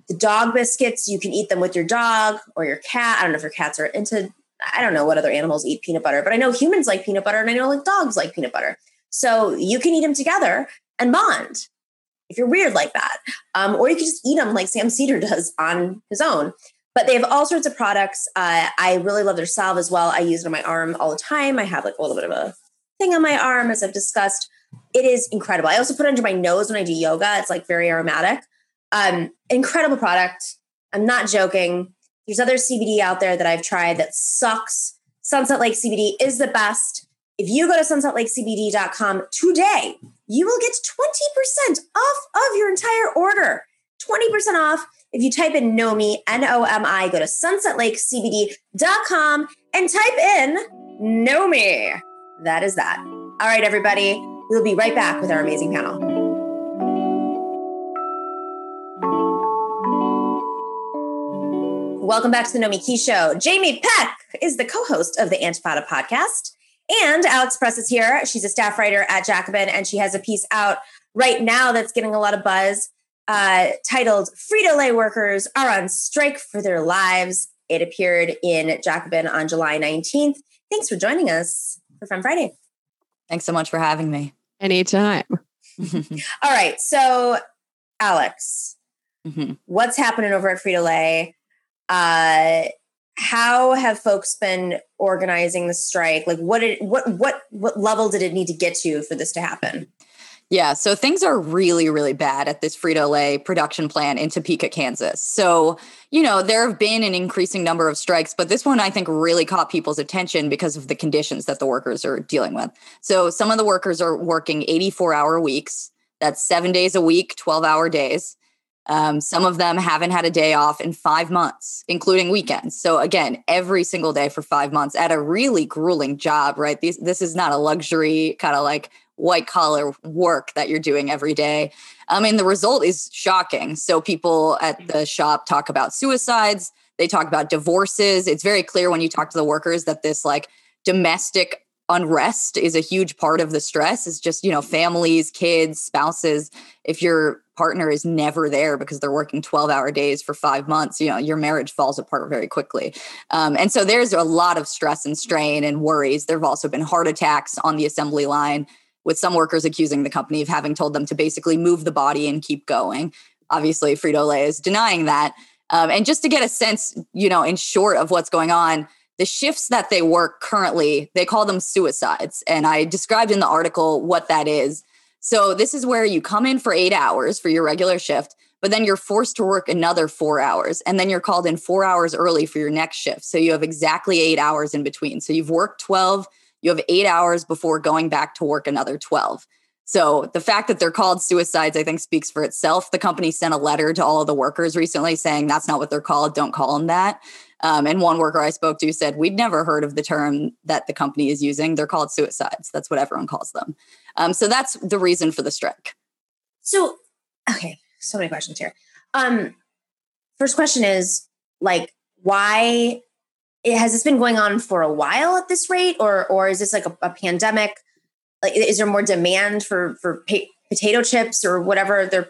the dog biscuits, you can eat them with your dog or your cat. I don't know if your cats are into, I don't know what other animals eat peanut butter, but I know humans like peanut butter and I know like dogs like peanut butter. So you can eat them together and bond if you're weird like that. Um, or you can just eat them like Sam Seder does on his own. But they have all sorts of products. Uh, I really love their salve as well. I use it on my arm all the time. I have like a little bit of a thing on my arm, as I've discussed. It is incredible. I also put it under my nose when I do yoga. It's like very aromatic. Um, incredible product. I'm not joking. There's other CBD out there that I've tried that sucks. Sunset Lake CBD is the best. If you go to sunsetlakecbd.com today, you will get 20% off of your entire order. 20% off if you type in NOMI, N O M I, go to sunsetlakecbd.com and type in NOMI. That is that. All right, everybody. We'll be right back with our amazing panel. Welcome back to the Nomiki Show. Jamie Peck is the co-host of the Antifada podcast. And Alex Press is here. She's a staff writer at Jacobin, and she has a piece out right now that's getting a lot of buzz uh, titled Frito Lay Workers Are on Strike for Their Lives. It appeared in Jacobin on July 19th. Thanks for joining us for Fun Friday. Thanks so much for having me. Anytime. All right. So, Alex, Mhm. what's happening over at Frito Lay? Uh, how have folks been organizing the strike? Like, what did what what what level did it need to get to for this to happen? Yeah, so things are really, really bad at this Frito Lay production plant in Topeka, Kansas. So, you know, there have been an increasing number of strikes, but this one I think really caught people's attention because of the conditions that the workers are dealing with. So, some of the workers are working 84 hour weeks. That's seven days a week, 12 hour days. Um, some of them haven't had a day off in five months, including weekends. So again, every single day for five months at a really grueling job, right? These, this is not a luxury kind of like white collar work that you're doing every day. I mean, the result is shocking. So people at the shop talk about suicides. They talk about divorces. It's very clear when you talk to the workers that this like domestic unrest is a huge part of the stress is just you know families kids spouses if your partner is never there because they're working 12 hour days for five months you know your marriage falls apart very quickly um, and so there's a lot of stress and strain and worries there have also been heart attacks on the assembly line with some workers accusing the company of having told them to basically move the body and keep going obviously frito-lay is denying that um, and just to get a sense you know in short of what's going on the shifts that they work currently, they call them suicides. And I described in the article what that is. So, this is where you come in for eight hours for your regular shift, but then you're forced to work another four hours. And then you're called in four hours early for your next shift. So, you have exactly eight hours in between. So, you've worked 12, you have eight hours before going back to work another 12. So, the fact that they're called suicides, I think, speaks for itself. The company sent a letter to all of the workers recently saying that's not what they're called. Don't call them that. Um, and one worker I spoke to said, We'd never heard of the term that the company is using. They're called suicides. That's what everyone calls them. Um, so that's the reason for the strike. So, okay, so many questions here. Um, first question is like, why has this been going on for a while at this rate, or or is this like a, a pandemic? Like, is there more demand for for potato chips or whatever? They're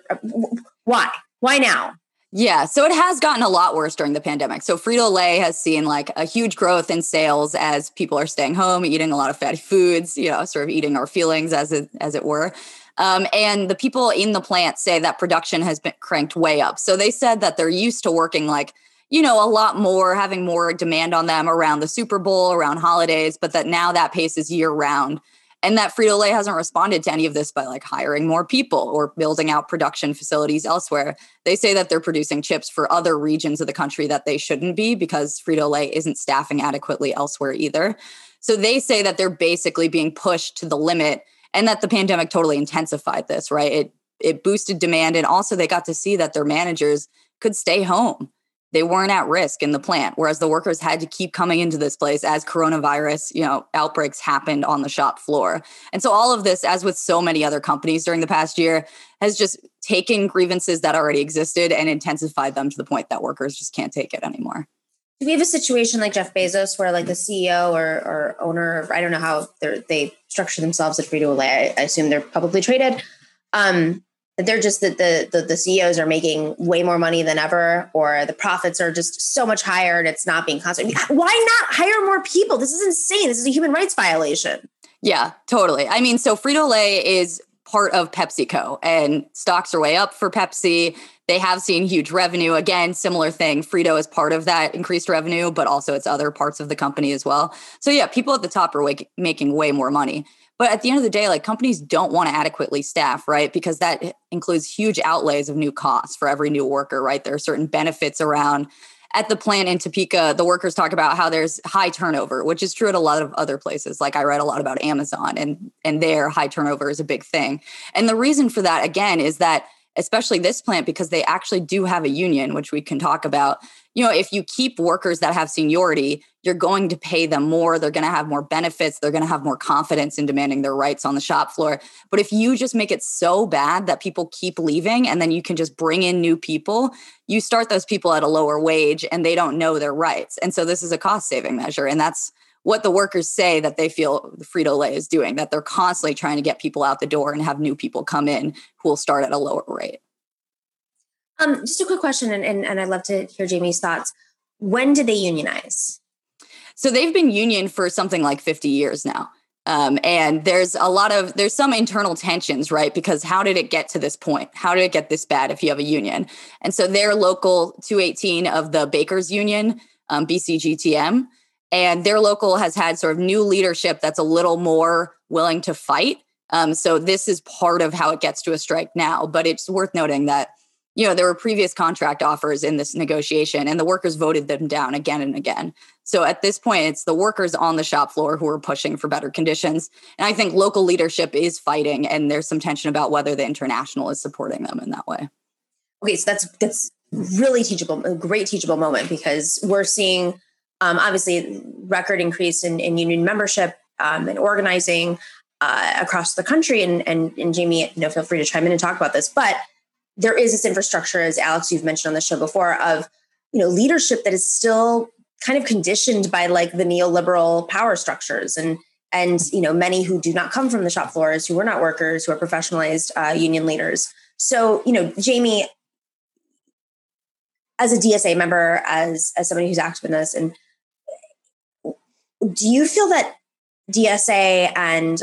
why why now? Yeah, so it has gotten a lot worse during the pandemic. So Frito Lay has seen like a huge growth in sales as people are staying home, eating a lot of fatty foods, you know, sort of eating our feelings as it as it were. Um, and the people in the plant say that production has been cranked way up. So they said that they're used to working like you know, a lot more, having more demand on them around the Super Bowl, around holidays, but that now that pace is year round. And that Frito Lay hasn't responded to any of this by like hiring more people or building out production facilities elsewhere. They say that they're producing chips for other regions of the country that they shouldn't be because Frito Lay isn't staffing adequately elsewhere either. So they say that they're basically being pushed to the limit and that the pandemic totally intensified this, right? It it boosted demand and also they got to see that their managers could stay home they weren't at risk in the plant whereas the workers had to keep coming into this place as coronavirus you know outbreaks happened on the shop floor. And so all of this as with so many other companies during the past year has just taken grievances that already existed and intensified them to the point that workers just can't take it anymore. Do we have a situation like jeff bezos where like the ceo or, or owner i don't know how they structure themselves at frito-lay I, I assume they're publicly traded um, they're just that the, the, the CEOs are making way more money than ever, or the profits are just so much higher and it's not being constant. Why not hire more people? This is insane. This is a human rights violation. Yeah, totally. I mean, so Frito Lay is part of PepsiCo, and stocks are way up for Pepsi. They have seen huge revenue. Again, similar thing. Frito is part of that increased revenue, but also it's other parts of the company as well. So yeah, people at the top are making way more money. But at the end of the day, like companies don't want to adequately staff, right? Because that includes huge outlays of new costs for every new worker, right? There are certain benefits around at the plant in Topeka, the workers talk about how there's high turnover, which is true at a lot of other places. Like I read a lot about Amazon and and their high turnover is a big thing. And the reason for that again is that especially this plant because they actually do have a union which we can talk about you know if you keep workers that have seniority you're going to pay them more. They're going to have more benefits. They're going to have more confidence in demanding their rights on the shop floor. But if you just make it so bad that people keep leaving and then you can just bring in new people you start those people at a lower wage and they don't know their rights. And so this is a cost saving measure and that's what the workers say that they feel Frito Lay is doing, that they're constantly trying to get people out the door and have new people come in who will start at a lower rate. Um, just a quick question, and, and, and I'd love to hear Jamie's thoughts. When did they unionize? So they've been union for something like 50 years now. Um, and there's a lot of there's some internal tensions right because how did it get to this point how did it get this bad if you have a union and so they're local 218 of the bakers union um, bcgtm and their local has had sort of new leadership that's a little more willing to fight. Um, so this is part of how it gets to a strike now. But it's worth noting that you know there were previous contract offers in this negotiation, and the workers voted them down again and again. So at this point, it's the workers on the shop floor who are pushing for better conditions. And I think local leadership is fighting, and there's some tension about whether the international is supporting them in that way. Okay, so that's that's really teachable, a great teachable moment because we're seeing um, obviously record increase in, in union membership um, and organizing uh, across the country. And, and, and Jamie, you know, feel free to chime in and talk about this. But there is this infrastructure, as Alex, you've mentioned on the show before, of you know leadership that is still kind of conditioned by like the neoliberal power structures and and you know many who do not come from the shop floors who are not workers who are professionalized uh, union leaders. So you know jamie as a dsa member as as somebody who's active in this and do you feel that DSA and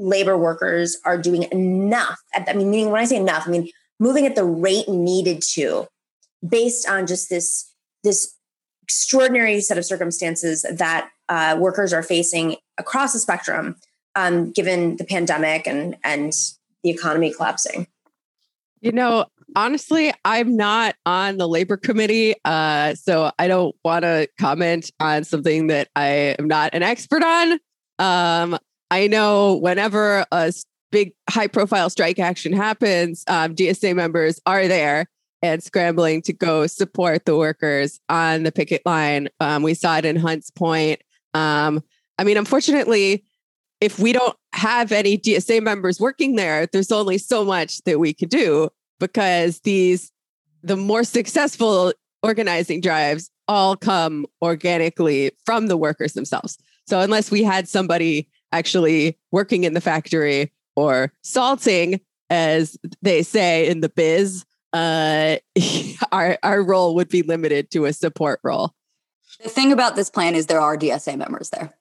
labor workers are doing enough? I mean, meaning when I say enough, I mean moving at the rate needed to, based on just this this extraordinary set of circumstances that uh, workers are facing across the spectrum, um, given the pandemic and and the economy collapsing. You know, honestly, I'm not on the labor committee. Uh, so I don't want to comment on something that I am not an expert on. Um, I know whenever a big high profile strike action happens, um, DSA members are there and scrambling to go support the workers on the picket line. Um, we saw it in Hunts Point. Um, I mean, unfortunately, if we don't have any DSA members working there, there's only so much that we could do because these the more successful organizing drives all come organically from the workers themselves. So unless we had somebody actually working in the factory or salting, as they say in the biz, uh, our our role would be limited to a support role. The thing about this plan is there are DSA members there.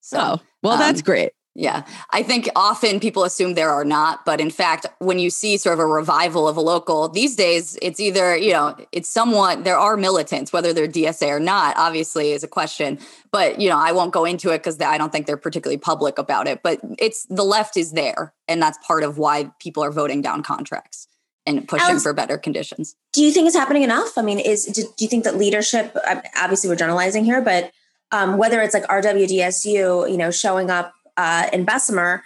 So, oh, well, um, that's great. Yeah. I think often people assume there are not, but in fact, when you see sort of a revival of a local these days, it's either, you know, it's somewhat, there are militants, whether they're DSA or not, obviously is a question. But, you know, I won't go into it because I don't think they're particularly public about it. But it's the left is there. And that's part of why people are voting down contracts and pushing Alex, for better conditions. Do you think it's happening enough? I mean, is do, do you think that leadership, obviously we're generalizing here, but um, whether it's like RWDSU, you know, showing up uh, in Bessemer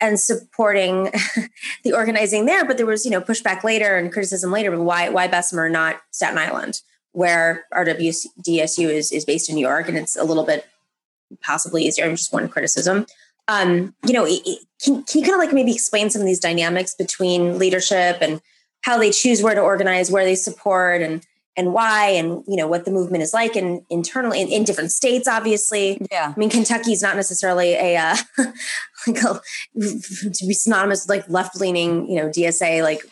and supporting the organizing there. But there was, you know, pushback later and criticism later. But why why Bessemer, not Staten Island, where RWDSU is is based in New York, and it's a little bit possibly easier. I'm just one criticism. Um, you know, can, can you kind of like maybe explain some of these dynamics between leadership and how they choose where to organize, where they support, and and why and you know what the movement is like and internally in, in, different states obviously. Yeah. I mean kentucky is not necessarily a uh, like a, to be synonymous with like left-leaning you know dsa like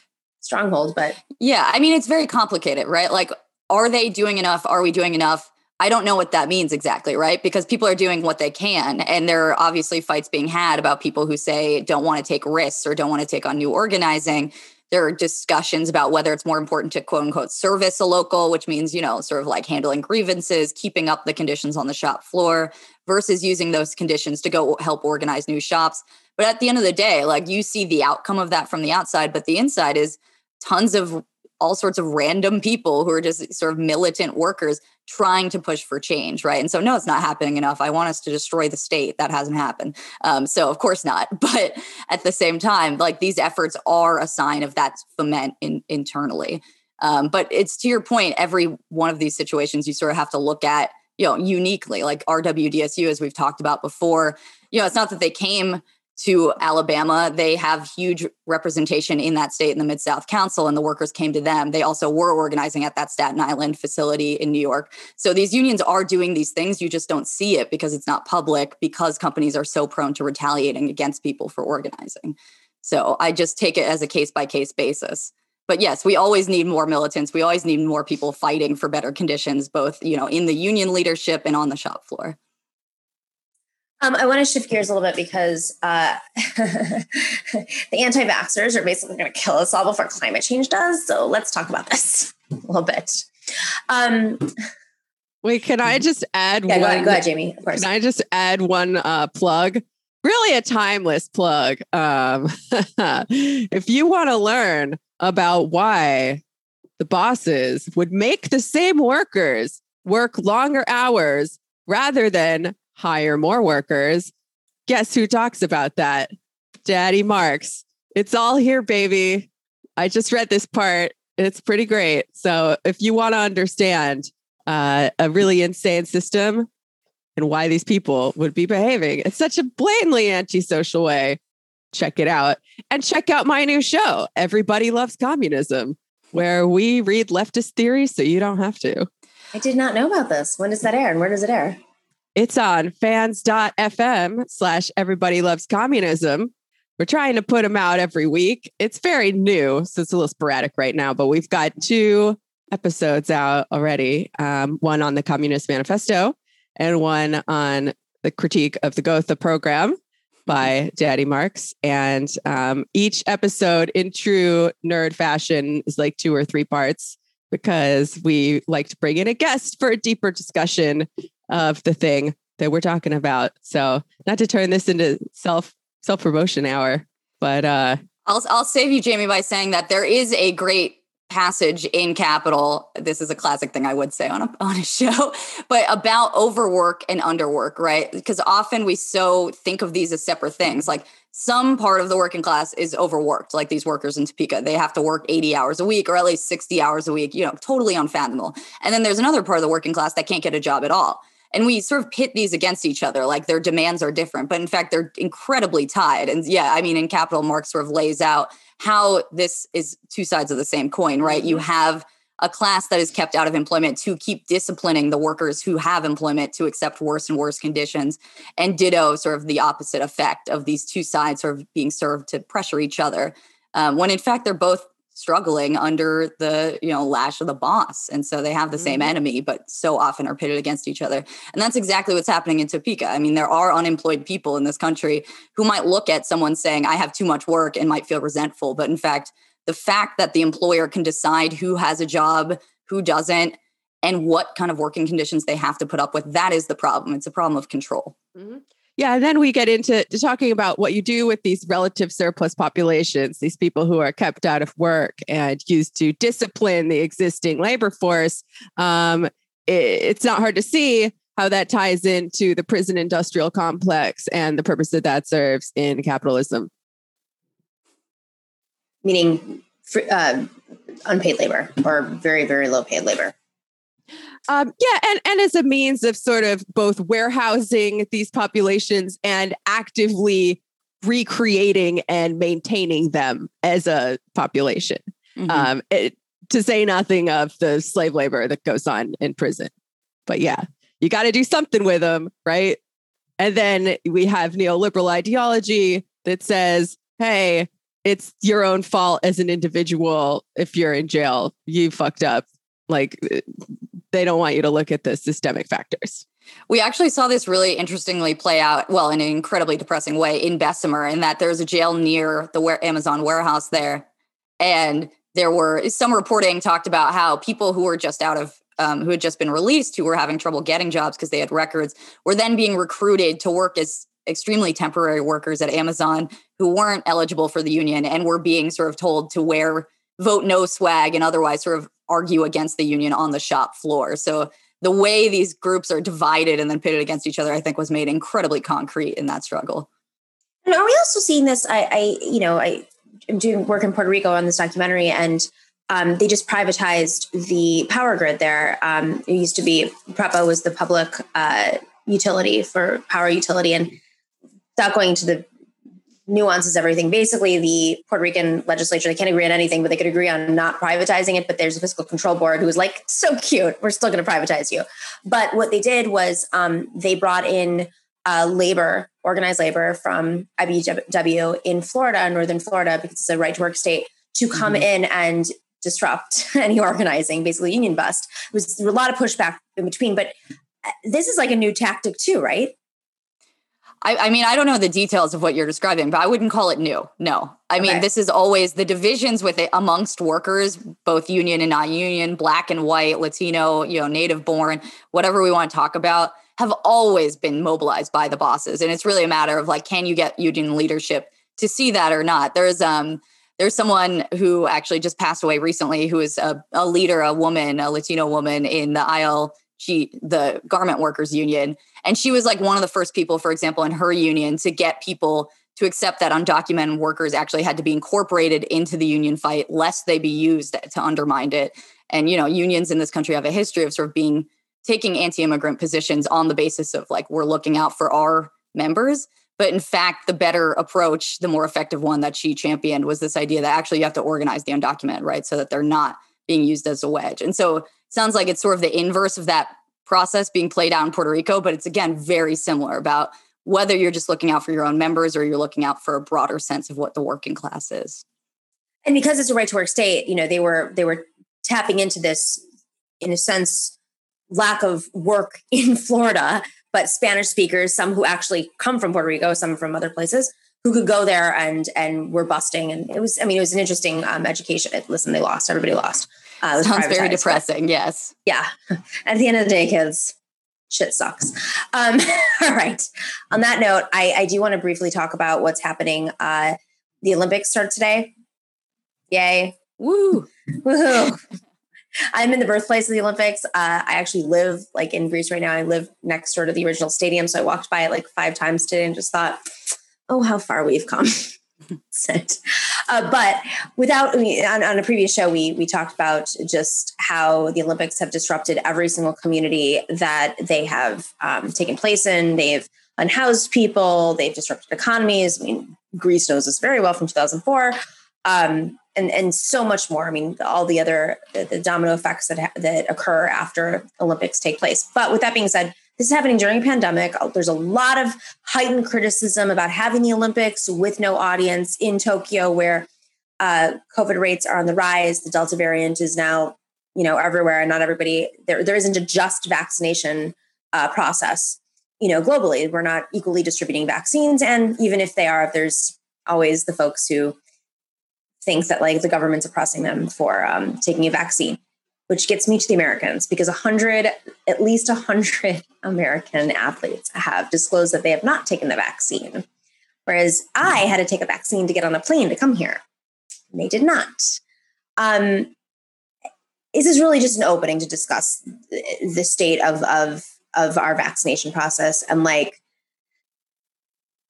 stronghold but yeah i mean it's very complicated right? Like are they doing enough? Are we doing enough? I don't know what that means exactly, right? Because people are doing what they can. And there are obviously fights being had about people who say don't want to take risks or don't want to take on new organizing there are discussions about whether it's more important to quote unquote service a local, which means, you know, sort of like handling grievances, keeping up the conditions on the shop floor versus using those conditions to go help organize new shops. But at the end of the day, like you see the outcome of that from the outside, but the inside is tons of all sorts of random people who are just sort of militant workers trying to push for change, right? And so, no, it's not happening enough. I want us to destroy the state. That hasn't happened. Um, so, of course not. But at the same time, like these efforts are a sign of that foment in, internally. Um, but it's to your point, every one of these situations you sort of have to look at, you know, uniquely, like RWDSU, as we've talked about before. You know, it's not that they came to Alabama. They have huge representation in that state in the Mid South Council, and the workers came to them. They also were organizing at that Staten Island facility in New York. So these unions are doing these things. You just don't see it because it's not public, because companies are so prone to retaliating against people for organizing. So I just take it as a case by case basis. But yes, we always need more militants. We always need more people fighting for better conditions, both you know in the union leadership and on the shop floor. Um, I want to shift gears a little bit because uh, the anti vaxxers are basically going to kill us all before climate change does. So let's talk about this a little bit. Um, Wait, can I just add yeah, one? Go ahead, go ahead, Jamie. Of course. Can I just add one uh, plug? Really, a timeless plug. Um, if you want to learn about why the bosses would make the same workers work longer hours rather than hire more workers. Guess who talks about that? Daddy Marx. It's all here, baby. I just read this part. It's pretty great. So if you want to understand uh, a really insane system and why these people would be behaving in such a blatantly antisocial way, check it out. And check out my new show, Everybody Loves Communism, where we read leftist theories so you don't have to. I did not know about this. When does that air and where does it air? It's on fans.fm slash everybody loves communism. We're trying to put them out every week. It's very new, so it's a little sporadic right now, but we've got two episodes out already um, one on the Communist Manifesto and one on the critique of the Gotha program by Daddy Marx. And um, each episode, in true nerd fashion, is like two or three parts because we like to bring in a guest for a deeper discussion of the thing that we're talking about. So not to turn this into self self promotion hour, but uh I'll I'll save you, Jamie, by saying that there is a great passage in Capital. This is a classic thing I would say on a on a show, but about overwork and underwork, right? Because often we so think of these as separate things. Like some part of the working class is overworked, like these workers in Topeka. They have to work 80 hours a week or at least 60 hours a week, you know, totally unfathomable. And then there's another part of the working class that can't get a job at all and we sort of pit these against each other like their demands are different but in fact they're incredibly tied. And yeah i mean in capital marx sort of lays out how this is two sides of the same coin right? You mm-hmm. have a class that is kept out of employment to keep disciplining the workers who have employment to accept worse and worse conditions. And ditto sort of the opposite effect of these two sides sort of being served to pressure each other. Um, when in fact they're both struggling under the you know lash of the boss and so they have the mm-hmm. same enemy but so often are pitted against each other and that's exactly what's happening in topeka i mean there are unemployed people in this country who might look at someone saying i have too much work and might feel resentful but in fact the fact that the employer can decide who has a job who doesn't and what kind of working conditions they have to put up with that is the problem it's a problem of control mm-hmm. Yeah, and then we get into talking about what you do with these relative surplus populations, these people who are kept out of work and used to discipline the existing labor force. Um, it, it's not hard to see how that ties into the prison industrial complex and the purpose that that serves in capitalism. Meaning uh, unpaid labor or very, very low paid labor. Um, yeah, and, and as a means of sort of both warehousing these populations and actively recreating and maintaining them as a population. Mm-hmm. Um, it, to say nothing of the slave labor that goes on in prison. But yeah, you got to do something with them, right? And then we have neoliberal ideology that says, hey, it's your own fault as an individual if you're in jail. You fucked up. Like they don't want you to look at the systemic factors. We actually saw this really interestingly play out, well, in an incredibly depressing way in Bessemer, in that there's a jail near the Amazon warehouse there. And there were some reporting talked about how people who were just out of, um, who had just been released, who were having trouble getting jobs because they had records, were then being recruited to work as extremely temporary workers at Amazon who weren't eligible for the union and were being sort of told to wear vote no swag and otherwise sort of argue against the union on the shop floor. So the way these groups are divided and then pitted against each other, I think was made incredibly concrete in that struggle. And are we also seeing this? I, I you know, I am doing work in Puerto Rico on this documentary and um, they just privatized the power grid there. Um, it used to be PREPA was the public uh, utility for power utility, and without going into the nuances everything. Basically, the Puerto Rican legislature, they can't agree on anything, but they could agree on not privatizing it. But there's a fiscal control board who was like, so cute, we're still going to privatize you. But what they did was um, they brought in uh, labor, organized labor from IBW in Florida, Northern Florida, because it's a right to work state, to come mm-hmm. in and disrupt any organizing, basically union bust. It was a lot of pushback in between, but uh, this is like a new tactic too, right? I, I, mean, I don't know the details of what you're describing, but I wouldn't call it new. No, I okay. mean, this is always the divisions with it amongst workers, both union and non-union, black and white, Latino, you know, native born, whatever we want to talk about, have always been mobilized by the bosses, and it's really a matter of like, can you get union leadership to see that or not? There's um, there's someone who actually just passed away recently, who is a, a leader, a woman, a Latino woman in the IL she the garment workers union and she was like one of the first people for example in her union to get people to accept that undocumented workers actually had to be incorporated into the union fight lest they be used to undermine it. And you know unions in this country have a history of sort of being taking anti-immigrant positions on the basis of like we're looking out for our members. But in fact the better approach the more effective one that she championed was this idea that actually you have to organize the undocumented right so that they're not being used as a wedge. And so sounds like it's sort of the inverse of that process being played out in Puerto Rico, but it's again very similar about whether you're just looking out for your own members or you're looking out for a broader sense of what the working class is. And because it's a right to work state, you know, they were they were tapping into this in a sense lack of work in Florida, but Spanish speakers, some who actually come from Puerto Rico, some from other places, who could go there and and were busting. And it was, I mean, it was an interesting um, education. Listen, they lost. Everybody lost. Uh, Sounds very depressing. But, yes. Yeah. At the end of the day, kids, shit sucks. Um, all right. On that note, I, I do want to briefly talk about what's happening. Uh, the Olympics start today. Yay. Woo. Woohoo. I'm in the birthplace of the Olympics. Uh, I actually live like in Greece right now. I live next door to the original stadium. So I walked by it like five times today and just thought, oh, how far we've come. uh, but without I mean, on, on, a previous show, we we talked about just how the Olympics have disrupted every single community that they have um, taken place in. They've unhoused people. They've disrupted economies. I mean, Greece knows this very well from 2004. Um, and, and so much more. I mean, all the other the domino effects that ha- that occur after Olympics take place. But with that being said, this is happening during a pandemic. Uh, there's a lot of heightened criticism about having the Olympics with no audience in Tokyo, where uh, COVID rates are on the rise. The Delta variant is now, you know, everywhere, and not everybody there. There isn't a just vaccination uh, process. You know, globally, we're not equally distributing vaccines, and even if they are, there's always the folks who think that like the government's oppressing them for um, taking a vaccine which gets me to the Americans because 100, at least 100 American athletes have disclosed that they have not taken the vaccine. Whereas I had to take a vaccine to get on a plane to come here. They did not. Um, this is really just an opening to discuss the state of, of, of our vaccination process and like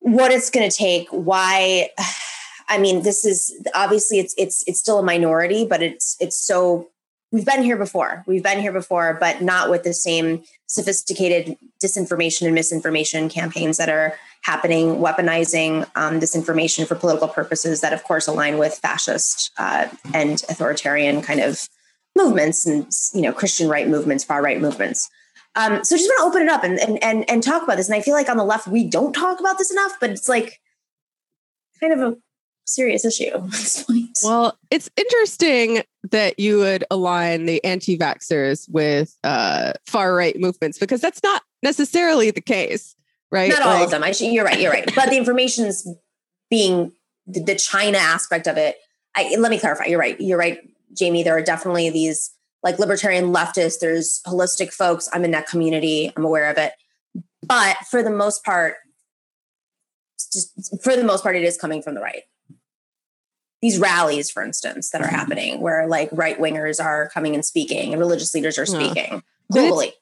what it's going to take, why. I mean, this is obviously it's it's it's still a minority, but it's it's so we've been here before. We've been here before, but not with the same sophisticated disinformation and misinformation campaigns that are happening, weaponizing um, for political purposes that, of course, align with fascist uh, and authoritarian kind of movements and you know Christian right movements, far right movements. Um, so just want to open it up and, and and and talk about this. And I feel like on the left we don't talk about this enough, but it's like kind of a serious issue at this point. Well, it's interesting that you would align the anti-vaxxers with uh, far right movements because that's not necessarily the case, right? Not all of them. I should, you're right. You're right. But the information's being the, the China aspect of it. I, let me clarify. You're right. You're right, Jamie. There are definitely these like libertarian leftists. There's holistic folks. I'm in that community. I'm aware of it. But for the most part, just for the most part, it is coming from the right these rallies, for instance, that are mm-hmm. happening where like right wingers are coming and speaking and religious leaders are speaking yeah. globally.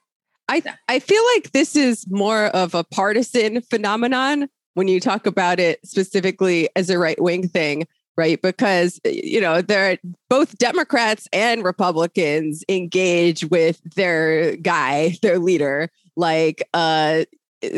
I I feel like this is more of a partisan phenomenon when you talk about it specifically as a right wing thing, right? Because you know there both Democrats and Republicans engage with their guy, their leader, like uh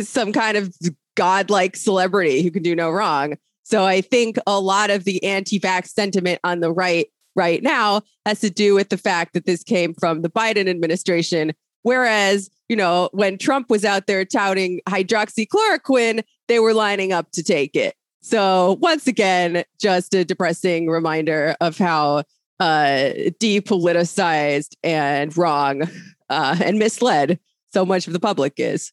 some kind of godlike celebrity who can do no wrong. So I think a lot of the anti-vax sentiment on the right right now has to do with the fact that this came from the Biden administration. Whereas, you know, when Trump was out there touting hydroxychloroquine, they were lining up to take it. So once again, just a depressing reminder of how uh, depoliticized and wrong uh, and misled so much of the public is.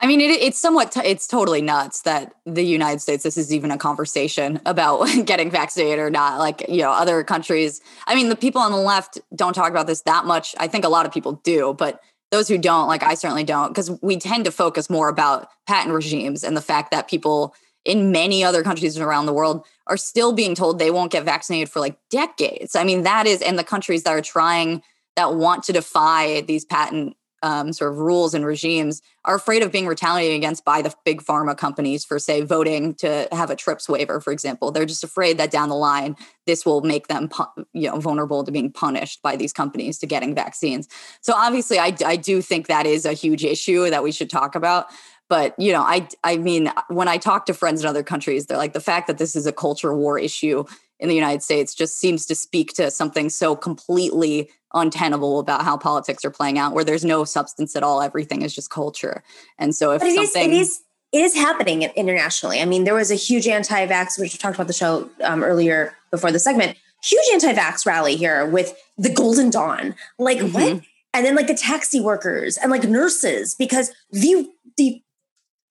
I mean, it, it's somewhat, t- it's totally nuts that the United States, this is even a conversation about getting vaccinated or not. Like, you know, other countries, I mean, the people on the left don't talk about this that much. I think a lot of people do, but those who don't, like I certainly don't, because we tend to focus more about patent regimes and the fact that people in many other countries around the world are still being told they won't get vaccinated for like decades. I mean, that is, and the countries that are trying, that want to defy these patent um, sort of rules and regimes are afraid of being retaliated against by the big pharma companies for, say, voting to have a TRIPS waiver, for example. They're just afraid that down the line, this will make them, you know, vulnerable to being punished by these companies to getting vaccines. So obviously, I, I do think that is a huge issue that we should talk about but you know i i mean when i talk to friends in other countries they're like the fact that this is a culture war issue in the United States just seems to speak to something so completely untenable about how politics are playing out, where there's no substance at all. Everything is just culture. And so if but it something is, it is it is happening internationally. I mean, there was a huge anti-vax, which we talked about the show um, earlier before the segment. Huge anti-vax rally here with the Golden Dawn. Like mm-hmm. what? And then like the taxi workers and like nurses, because the the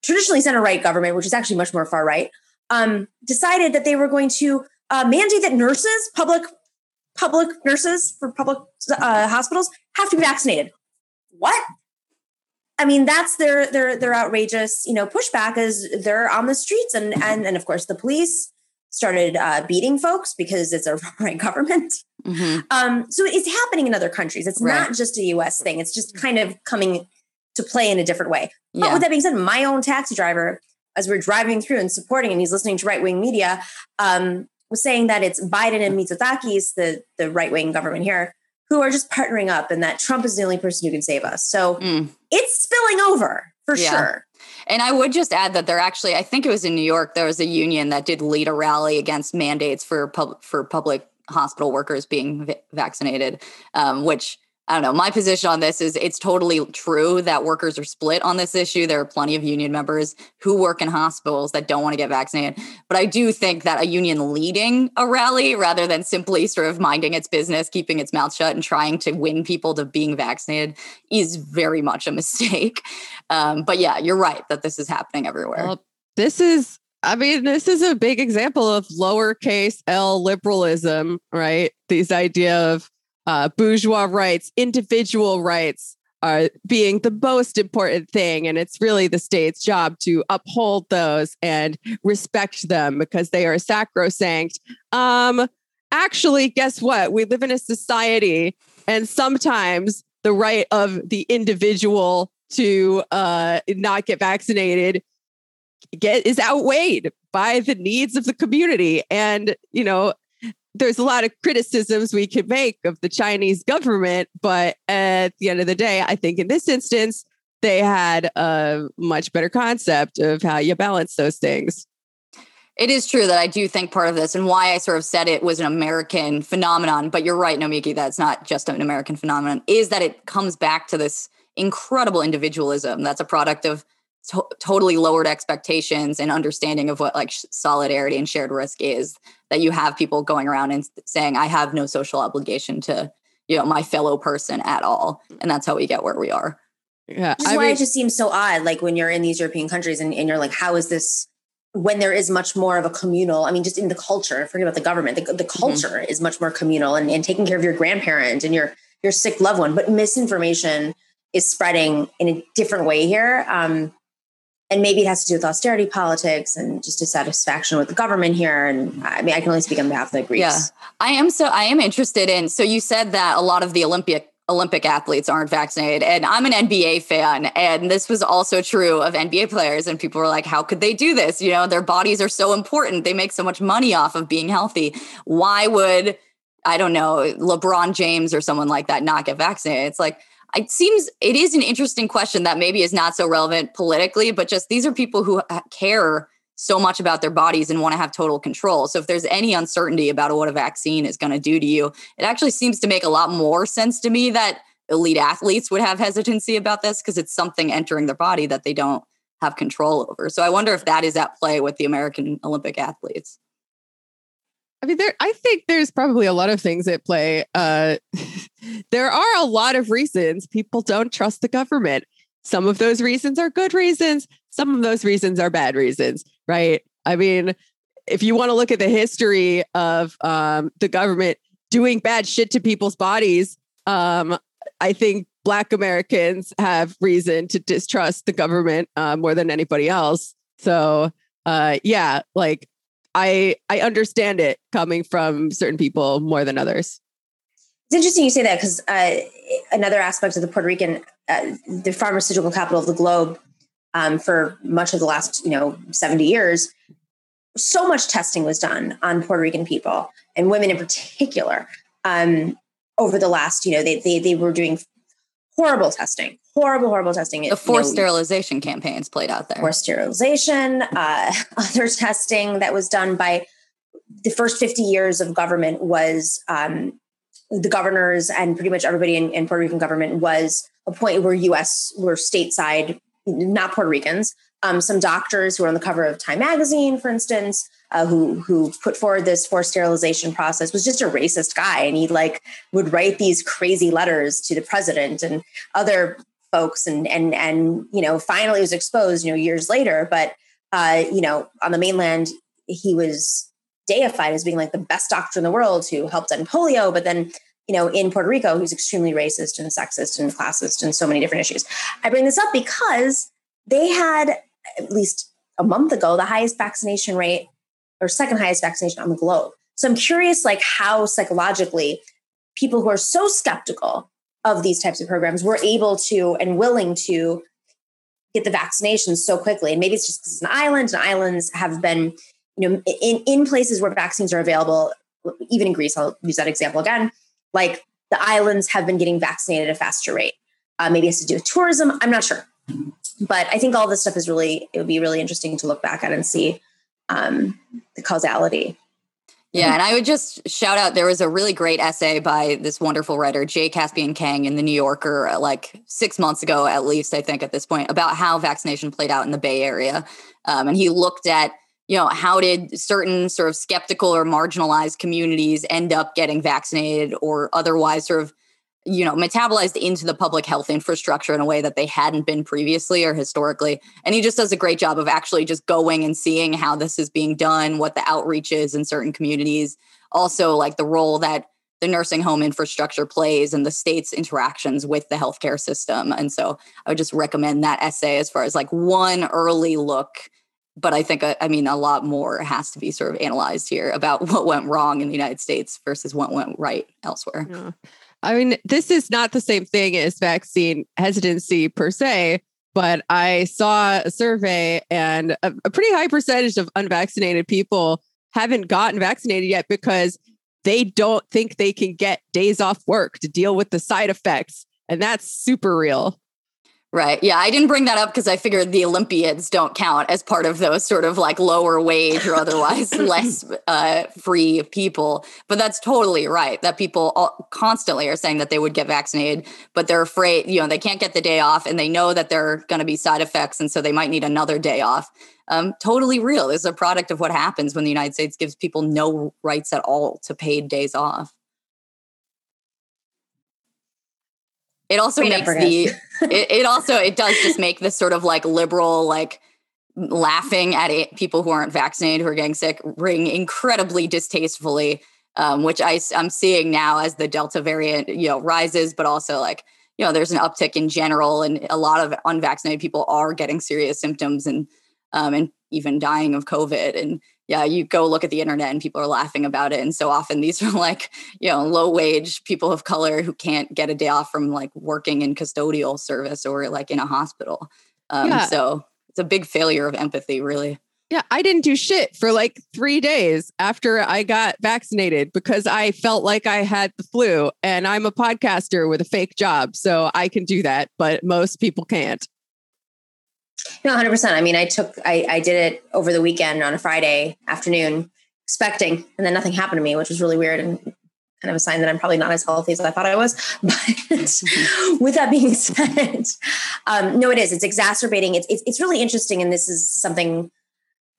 traditionally center right government, which is actually much more far right, um, decided that they were going to uh, mandate that nurses, public public nurses for public uh, hospitals, have to be vaccinated. What? I mean, that's their their their outrageous, you know, pushback is they're on the streets, and and and of course the police started uh, beating folks because it's a right government. Mm-hmm. Um, so it's happening in other countries. It's right. not just a U.S. thing. It's just kind of coming to play in a different way. Yeah. But with that being said, my own taxi driver, as we're driving through and supporting, and he's listening to right wing media, um, was saying that it's Biden and Mitsotakis, the, the right wing government here, who are just partnering up and that Trump is the only person who can save us. So mm. it's spilling over for yeah. sure. And I would just add that there actually, I think it was in New York, there was a union that did lead a rally against mandates for pub, for public hospital workers being v- vaccinated, um, which I don't know. My position on this is it's totally true that workers are split on this issue. There are plenty of union members who work in hospitals that don't want to get vaccinated. But I do think that a union leading a rally rather than simply sort of minding its business, keeping its mouth shut, and trying to win people to being vaccinated is very much a mistake. Um, but yeah, you're right that this is happening everywhere. Well, this is I mean, this is a big example of lowercase L liberalism, right? These idea of uh, bourgeois rights, individual rights are being the most important thing. And it's really the state's job to uphold those and respect them because they are sacrosanct. Um, actually, guess what? We live in a society, and sometimes the right of the individual to uh, not get vaccinated get is outweighed by the needs of the community and you know there's a lot of criticisms we could make of the Chinese government, but at the end of the day, I think in this instance, they had a much better concept of how you balance those things. It is true that I do think part of this and why I sort of said it was an American phenomenon, but you're right, Nomiki, that's not just an American phenomenon, is that it comes back to this incredible individualism that's a product of to- totally lowered expectations and understanding of what like sh- solidarity and shared risk is that you have people going around and saying i have no social obligation to you know my fellow person at all and that's how we get where we are yeah Which is I why mean, it just seems so odd like when you're in these european countries and, and you're like how is this when there is much more of a communal i mean just in the culture forget about the government the, the mm-hmm. culture mm-hmm. is much more communal and, and taking care of your grandparent and your your sick loved one but misinformation is spreading in a different way here um, and maybe it has to do with austerity politics and just dissatisfaction with the government here. And I mean, I can only speak on behalf of the Greeks. Yeah, I am. So I am interested in. So you said that a lot of the Olympic Olympic athletes aren't vaccinated, and I'm an NBA fan, and this was also true of NBA players. And people were like, "How could they do this? You know, their bodies are so important. They make so much money off of being healthy. Why would I don't know LeBron James or someone like that not get vaccinated?" It's like it seems it is an interesting question that maybe is not so relevant politically, but just these are people who uh, care so much about their bodies and want to have total control. So if there's any uncertainty about what a vaccine is going to do to you, it actually seems to make a lot more sense to me that elite athletes would have hesitancy about this because it's something entering their body that they don't have control over. So I wonder if that is at play with the American Olympic athletes. I mean, there. I think there's probably a lot of things at play. Uh, there are a lot of reasons people don't trust the government. Some of those reasons are good reasons. Some of those reasons are bad reasons, right? I mean, if you want to look at the history of um, the government doing bad shit to people's bodies, um, I think Black Americans have reason to distrust the government uh, more than anybody else. So, uh, yeah, like I I understand it coming from certain people more than others. It's interesting you say that because uh, another aspect of the Puerto Rican, uh, the pharmaceutical capital of the globe, um, for much of the last you know seventy years, so much testing was done on Puerto Rican people and women in particular. Um, over the last, you know, they they they were doing horrible testing, horrible, horrible testing. The forced you know, sterilization campaigns played out there. Forced sterilization, uh, other testing that was done by the first 50 years of government was um, the governors and pretty much everybody in, in Puerto Rican government was a point where U.S. were stateside, not Puerto Ricans. Um, some doctors who were on the cover of Time magazine, for instance, uh, who who put forward this forced sterilization process was just a racist guy, and he like would write these crazy letters to the president and other folks, and and and you know finally was exposed, you know, years later. But uh, you know, on the mainland, he was deified as being like the best doctor in the world who helped end polio, but then you know, in Puerto Rico, who's extremely racist and sexist and classist and so many different issues. I bring this up because they had at least a month ago the highest vaccination rate or second highest vaccination on the globe. So I'm curious, like how psychologically people who are so skeptical of these types of programs were able to and willing to get the vaccinations so quickly. And maybe it's just because it's an island, and islands have been, you know, in, in places where vaccines are available, even in Greece, I'll use that example again, like the islands have been getting vaccinated at a faster rate. Uh, maybe it has to do with tourism. I'm not sure. But I think all this stuff is really, it would be really interesting to look back at and see um, the causality. Yeah, and I would just shout out there was a really great essay by this wonderful writer, Jay Caspian Kang, in the New Yorker, uh, like six months ago, at least, I think, at this point, about how vaccination played out in the Bay Area. Um, and he looked at, you know, how did certain sort of skeptical or marginalized communities end up getting vaccinated or otherwise sort of you know metabolized into the public health infrastructure in a way that they hadn't been previously or historically. And he just does a great job of actually just going and seeing how this is being done what the outreach is in certain communities also like the role that the nursing home infrastructure plays and the state's interactions with the healthcare system. And so i would just recommend that essay as far as like one early look. But i think uh, i mean a lot more has to be sort of analyzed here about what went wrong in the united states versus what went right elsewhere. Yeah. I mean, this is not the same thing as vaccine hesitancy per se, but I saw a survey and a, a pretty high percentage of unvaccinated people haven't gotten vaccinated yet because they don't think they can get days off work to deal with the side effects. And that's super real. Right. Yeah. I didn't bring that up because I figured the Olympiads don't count as part of those sort of like lower wage or otherwise less uh, free people. But that's totally right. That people all, constantly are saying that they would get vaccinated, but they're afraid, you know, they can't get the day off and they know that there are going to be side effects. And so they might need another day off. Um, totally real. This is a product of what happens when the United States gives people no rights at all to paid days off. It also makes the it, it, also it does just make this sort of like liberal like laughing at it, people who aren't vaccinated who are getting sick ring incredibly distastefully, um, which I I'm seeing now as the Delta variant you know rises, but also like you know there's an uptick in general, and a lot of unvaccinated people are getting serious symptoms and um, and even dying of COVID and yeah, you go look at the internet and people are laughing about it. And so often these are like, you know, low wage people of color who can't get a day off from like working in custodial service or like in a hospital. Um, yeah. So it's a big failure of empathy, really. Yeah, I didn't do shit for like three days after I got vaccinated because I felt like I had the flu. And I'm a podcaster with a fake job. So I can do that, but most people can't. No, 100%. I mean, I took, I, I did it over the weekend on a Friday afternoon, expecting, and then nothing happened to me, which was really weird and kind of a sign that I'm probably not as healthy as I thought I was. But with that being said, um, no, it is. It's exacerbating. It's, it's, it's really interesting. And this is something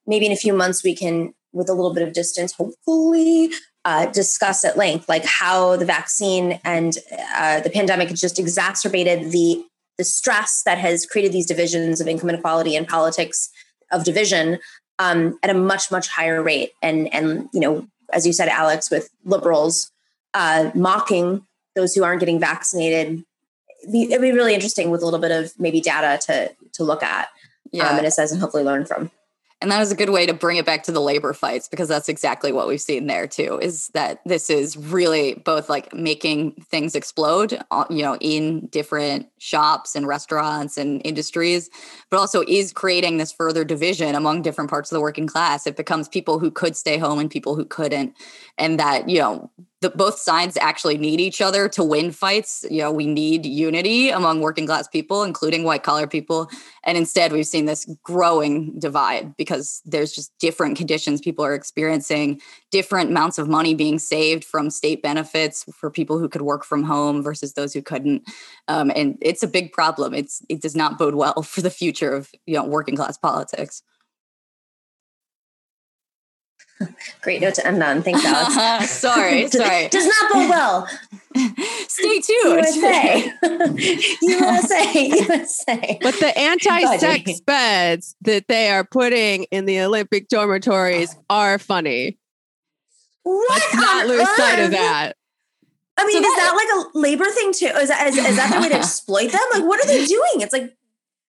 maybe in a few months we can, with a little bit of distance, hopefully uh, discuss at length, like how the vaccine and uh, the pandemic just exacerbated the the stress that has created these divisions of income inequality and politics of division um, at a much much higher rate and and you know as you said alex with liberals uh, mocking those who aren't getting vaccinated it'd be, it'd be, really interesting with a little bit of maybe data to to look at yeah. um, and it says and hopefully learn from and that is a good way to bring it back to the labor fights because that's exactly what we've seen there too is that this is really both like making things explode uh, you know in different shops and restaurants and industries but also is creating this further division among different parts of the working class. It becomes people who could stay home and people who couldn't and that you know both sides actually need each other to win fights. You know, we need unity among working class people, including white collar people. And instead, we've seen this growing divide because there's just different conditions people are experiencing, different amounts of money being saved from state benefits for people who could work from home versus those who couldn't. Um, and it's a big problem. It's it does not bode well for the future of you know working class politics. Great note to end on. Thanks, Alex. sorry, sorry. Does not go well. Stay tuned. USA. USA. USA. But the anti-sex beds that they are putting in the Olympic dormitories are funny. What Let's not lose earth? sight of that. I mean, so is that, that like a labor thing too? Is that, is, is that the way to exploit them? Like, what are they doing? It's like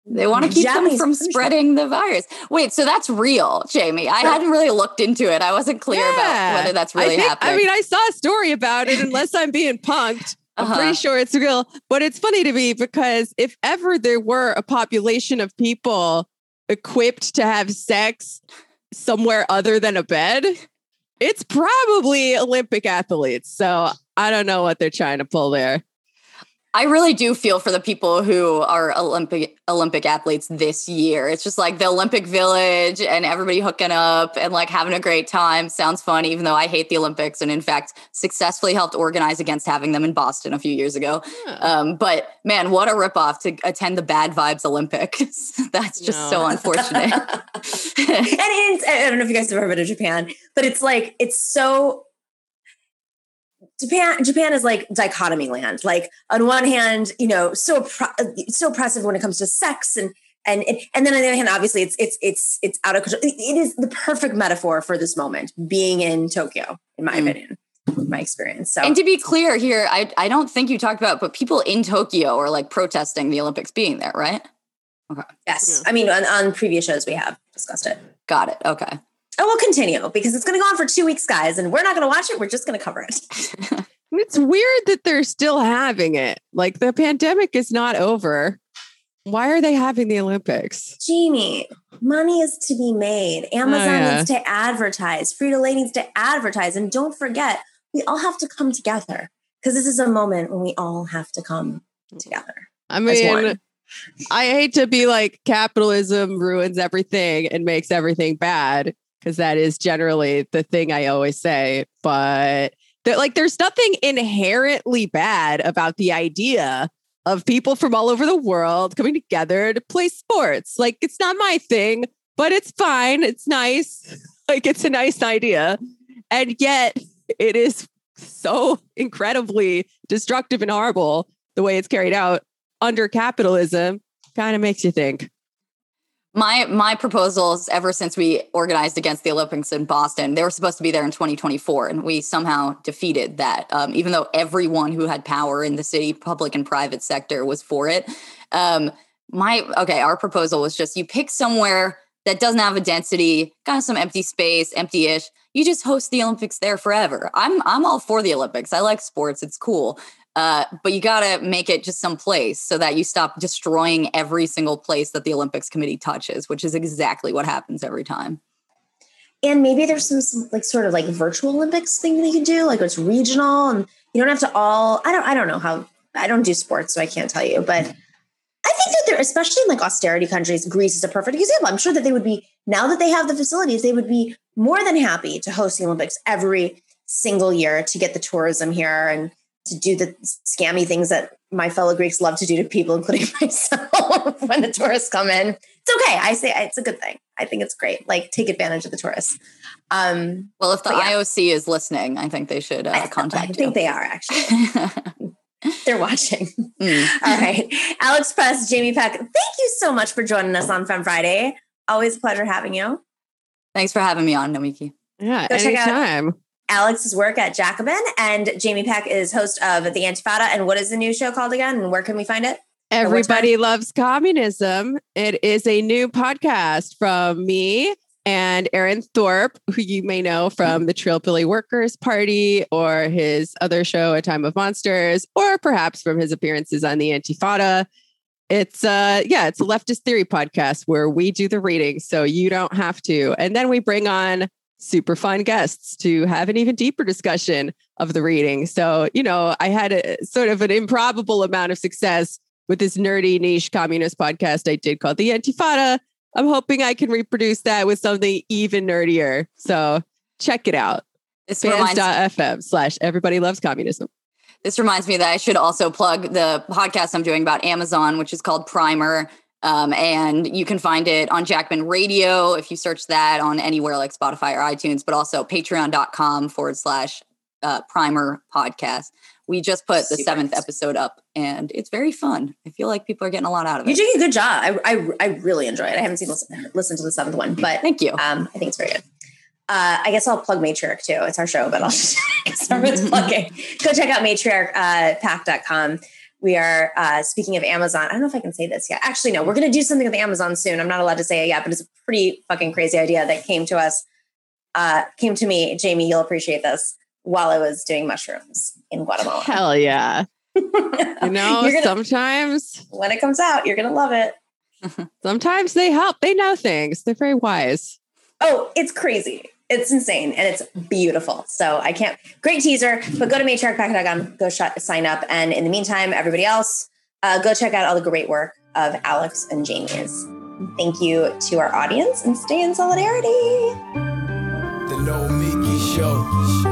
they want to keep Japanese them from spreading the virus. Wait, so that's real, Jamie? I hadn't really looked into it. I wasn't clear yeah. about whether that's really I think, happening. I mean, I saw a story about it. Unless I'm being punked, I'm uh-huh. pretty sure it's real. But it's funny to me because if ever there were a population of people equipped to have sex somewhere other than a bed, it's probably Olympic athletes. So I don't know what they're trying to pull there. I really do feel for the people who are Olympic Olympic athletes this year. It's just like the Olympic Village and everybody hooking up and like having a great time. Sounds fun, even though I hate the Olympics and in fact successfully helped organize against having them in Boston a few years ago. Yeah. Um, but man, what a ripoff to attend the Bad Vibes Olympics. That's just no. so unfortunate. and I don't know if you guys have ever been to Japan, but it's like it's so Japan Japan is like dichotomy land. Like on one hand, you know, so so oppressive when it comes to sex and and and then on the other hand, obviously it's it's it's it's out of control. It is the perfect metaphor for this moment, being in Tokyo, in my mm. opinion, my experience. So, and to be clear here, I I don't think you talked about, but people in Tokyo are like protesting the Olympics being there, right? Okay. Yes, yeah. I mean on, on previous shows we have discussed it. Got it. Okay. Oh, we'll continue because it's going to go on for two weeks, guys, and we're not going to watch it. We're just going to cover it. it's weird that they're still having it. Like the pandemic is not over. Why are they having the Olympics? Jamie, money is to be made. Oh, Amazon oh, yeah. needs to advertise. Frito Lay needs to advertise. And don't forget, we all have to come together because this is a moment when we all have to come together. I mean, I hate to be like capitalism ruins everything and makes everything bad because that is generally the thing I always say. But that, like, there's nothing inherently bad about the idea of people from all over the world coming together to play sports. Like, it's not my thing, but it's fine. It's nice. Like, it's a nice idea. And yet, it is so incredibly destructive and horrible the way it's carried out under capitalism. Kind of makes you think my my proposals ever since we organized against the olympics in boston they were supposed to be there in 2024 and we somehow defeated that um, even though everyone who had power in the city public and private sector was for it. Um, my okay our proposal was just you pick somewhere that doesn't have a density got some empty space empty-ish you just host the olympics there forever. I'm i'm all for the olympics. I like sports. It's cool uh, but you got to make it just some place so that you stop destroying every single place that the Olympics committee touches, which is exactly what happens every time. And maybe there's some, some like sort of like virtual Olympics thing that you can do, like it's regional, and you don't have to all. I don't. I don't know how. I don't do sports, so I can't tell you. But I think that they're especially in like austerity countries. Greece is a perfect example. I'm sure that they would be now that they have the facilities, they would be more than happy to host the Olympics every single year to get the tourism here and to do the scammy things that my fellow Greeks love to do to people, including myself, when the tourists come in. It's okay. I say it's a good thing. I think it's great. Like take advantage of the tourists. Um, well, if the yeah. IOC is listening, I think they should uh, contact I, I think they are actually. They're watching. Mm. All right. Alex Press, Jamie Peck, thank you so much for joining us on Fem Friday. Always a pleasure having you. Thanks for having me on, Nomiki. Yeah, Go anytime. Alex's work at Jacobin, and Jamie Peck is host of The Antifada. And what is the new show called again? And where can we find it? Everybody Loves Communism. It is a new podcast from me and Aaron Thorpe, who you may know from the Trillbilly Workers Party or his other show, A Time of Monsters, or perhaps from his appearances on The Antifada. It's uh yeah, it's a leftist theory podcast where we do the reading so you don't have to. And then we bring on super fun guests to have an even deeper discussion of the reading. So, you know, I had a sort of an improbable amount of success with this nerdy niche communist podcast I did called The Antifada. I'm hoping I can reproduce that with something even nerdier. So check it out. Fans.fm slash everybody loves communism. This reminds me that I should also plug the podcast I'm doing about Amazon, which is called Primer. Um, and you can find it on Jacobin Radio if you search that on anywhere like Spotify or iTunes, but also patreon.com forward slash uh, primer podcast. We just put the seventh episode up and it's very fun. I feel like people are getting a lot out of it. You're doing a good job. I, I, I really enjoy it. I haven't seen listen, listen to the seventh one, but thank you. Um, I think it's very good. Uh, I guess I'll plug Matriarch too. It's our show, but I'll just start with plugging. Go check out matriarchpack.com. Uh, we are uh, speaking of Amazon. I don't know if I can say this yet. Actually, no, we're going to do something with Amazon soon. I'm not allowed to say it yet, but it's a pretty fucking crazy idea that came to us, uh, came to me. Jamie, you'll appreciate this while I was doing mushrooms in Guatemala. Hell yeah. you know, gonna, sometimes when it comes out, you're going to love it. sometimes they help. They know things. They're very wise. Oh, it's crazy it's insane and it's beautiful. So I can't, great teaser, but go to matriarchpack.com, go sh- sign up. And in the meantime, everybody else, uh, go check out all the great work of Alex and Jamie's. Thank you to our audience and stay in solidarity. The Nomiki Show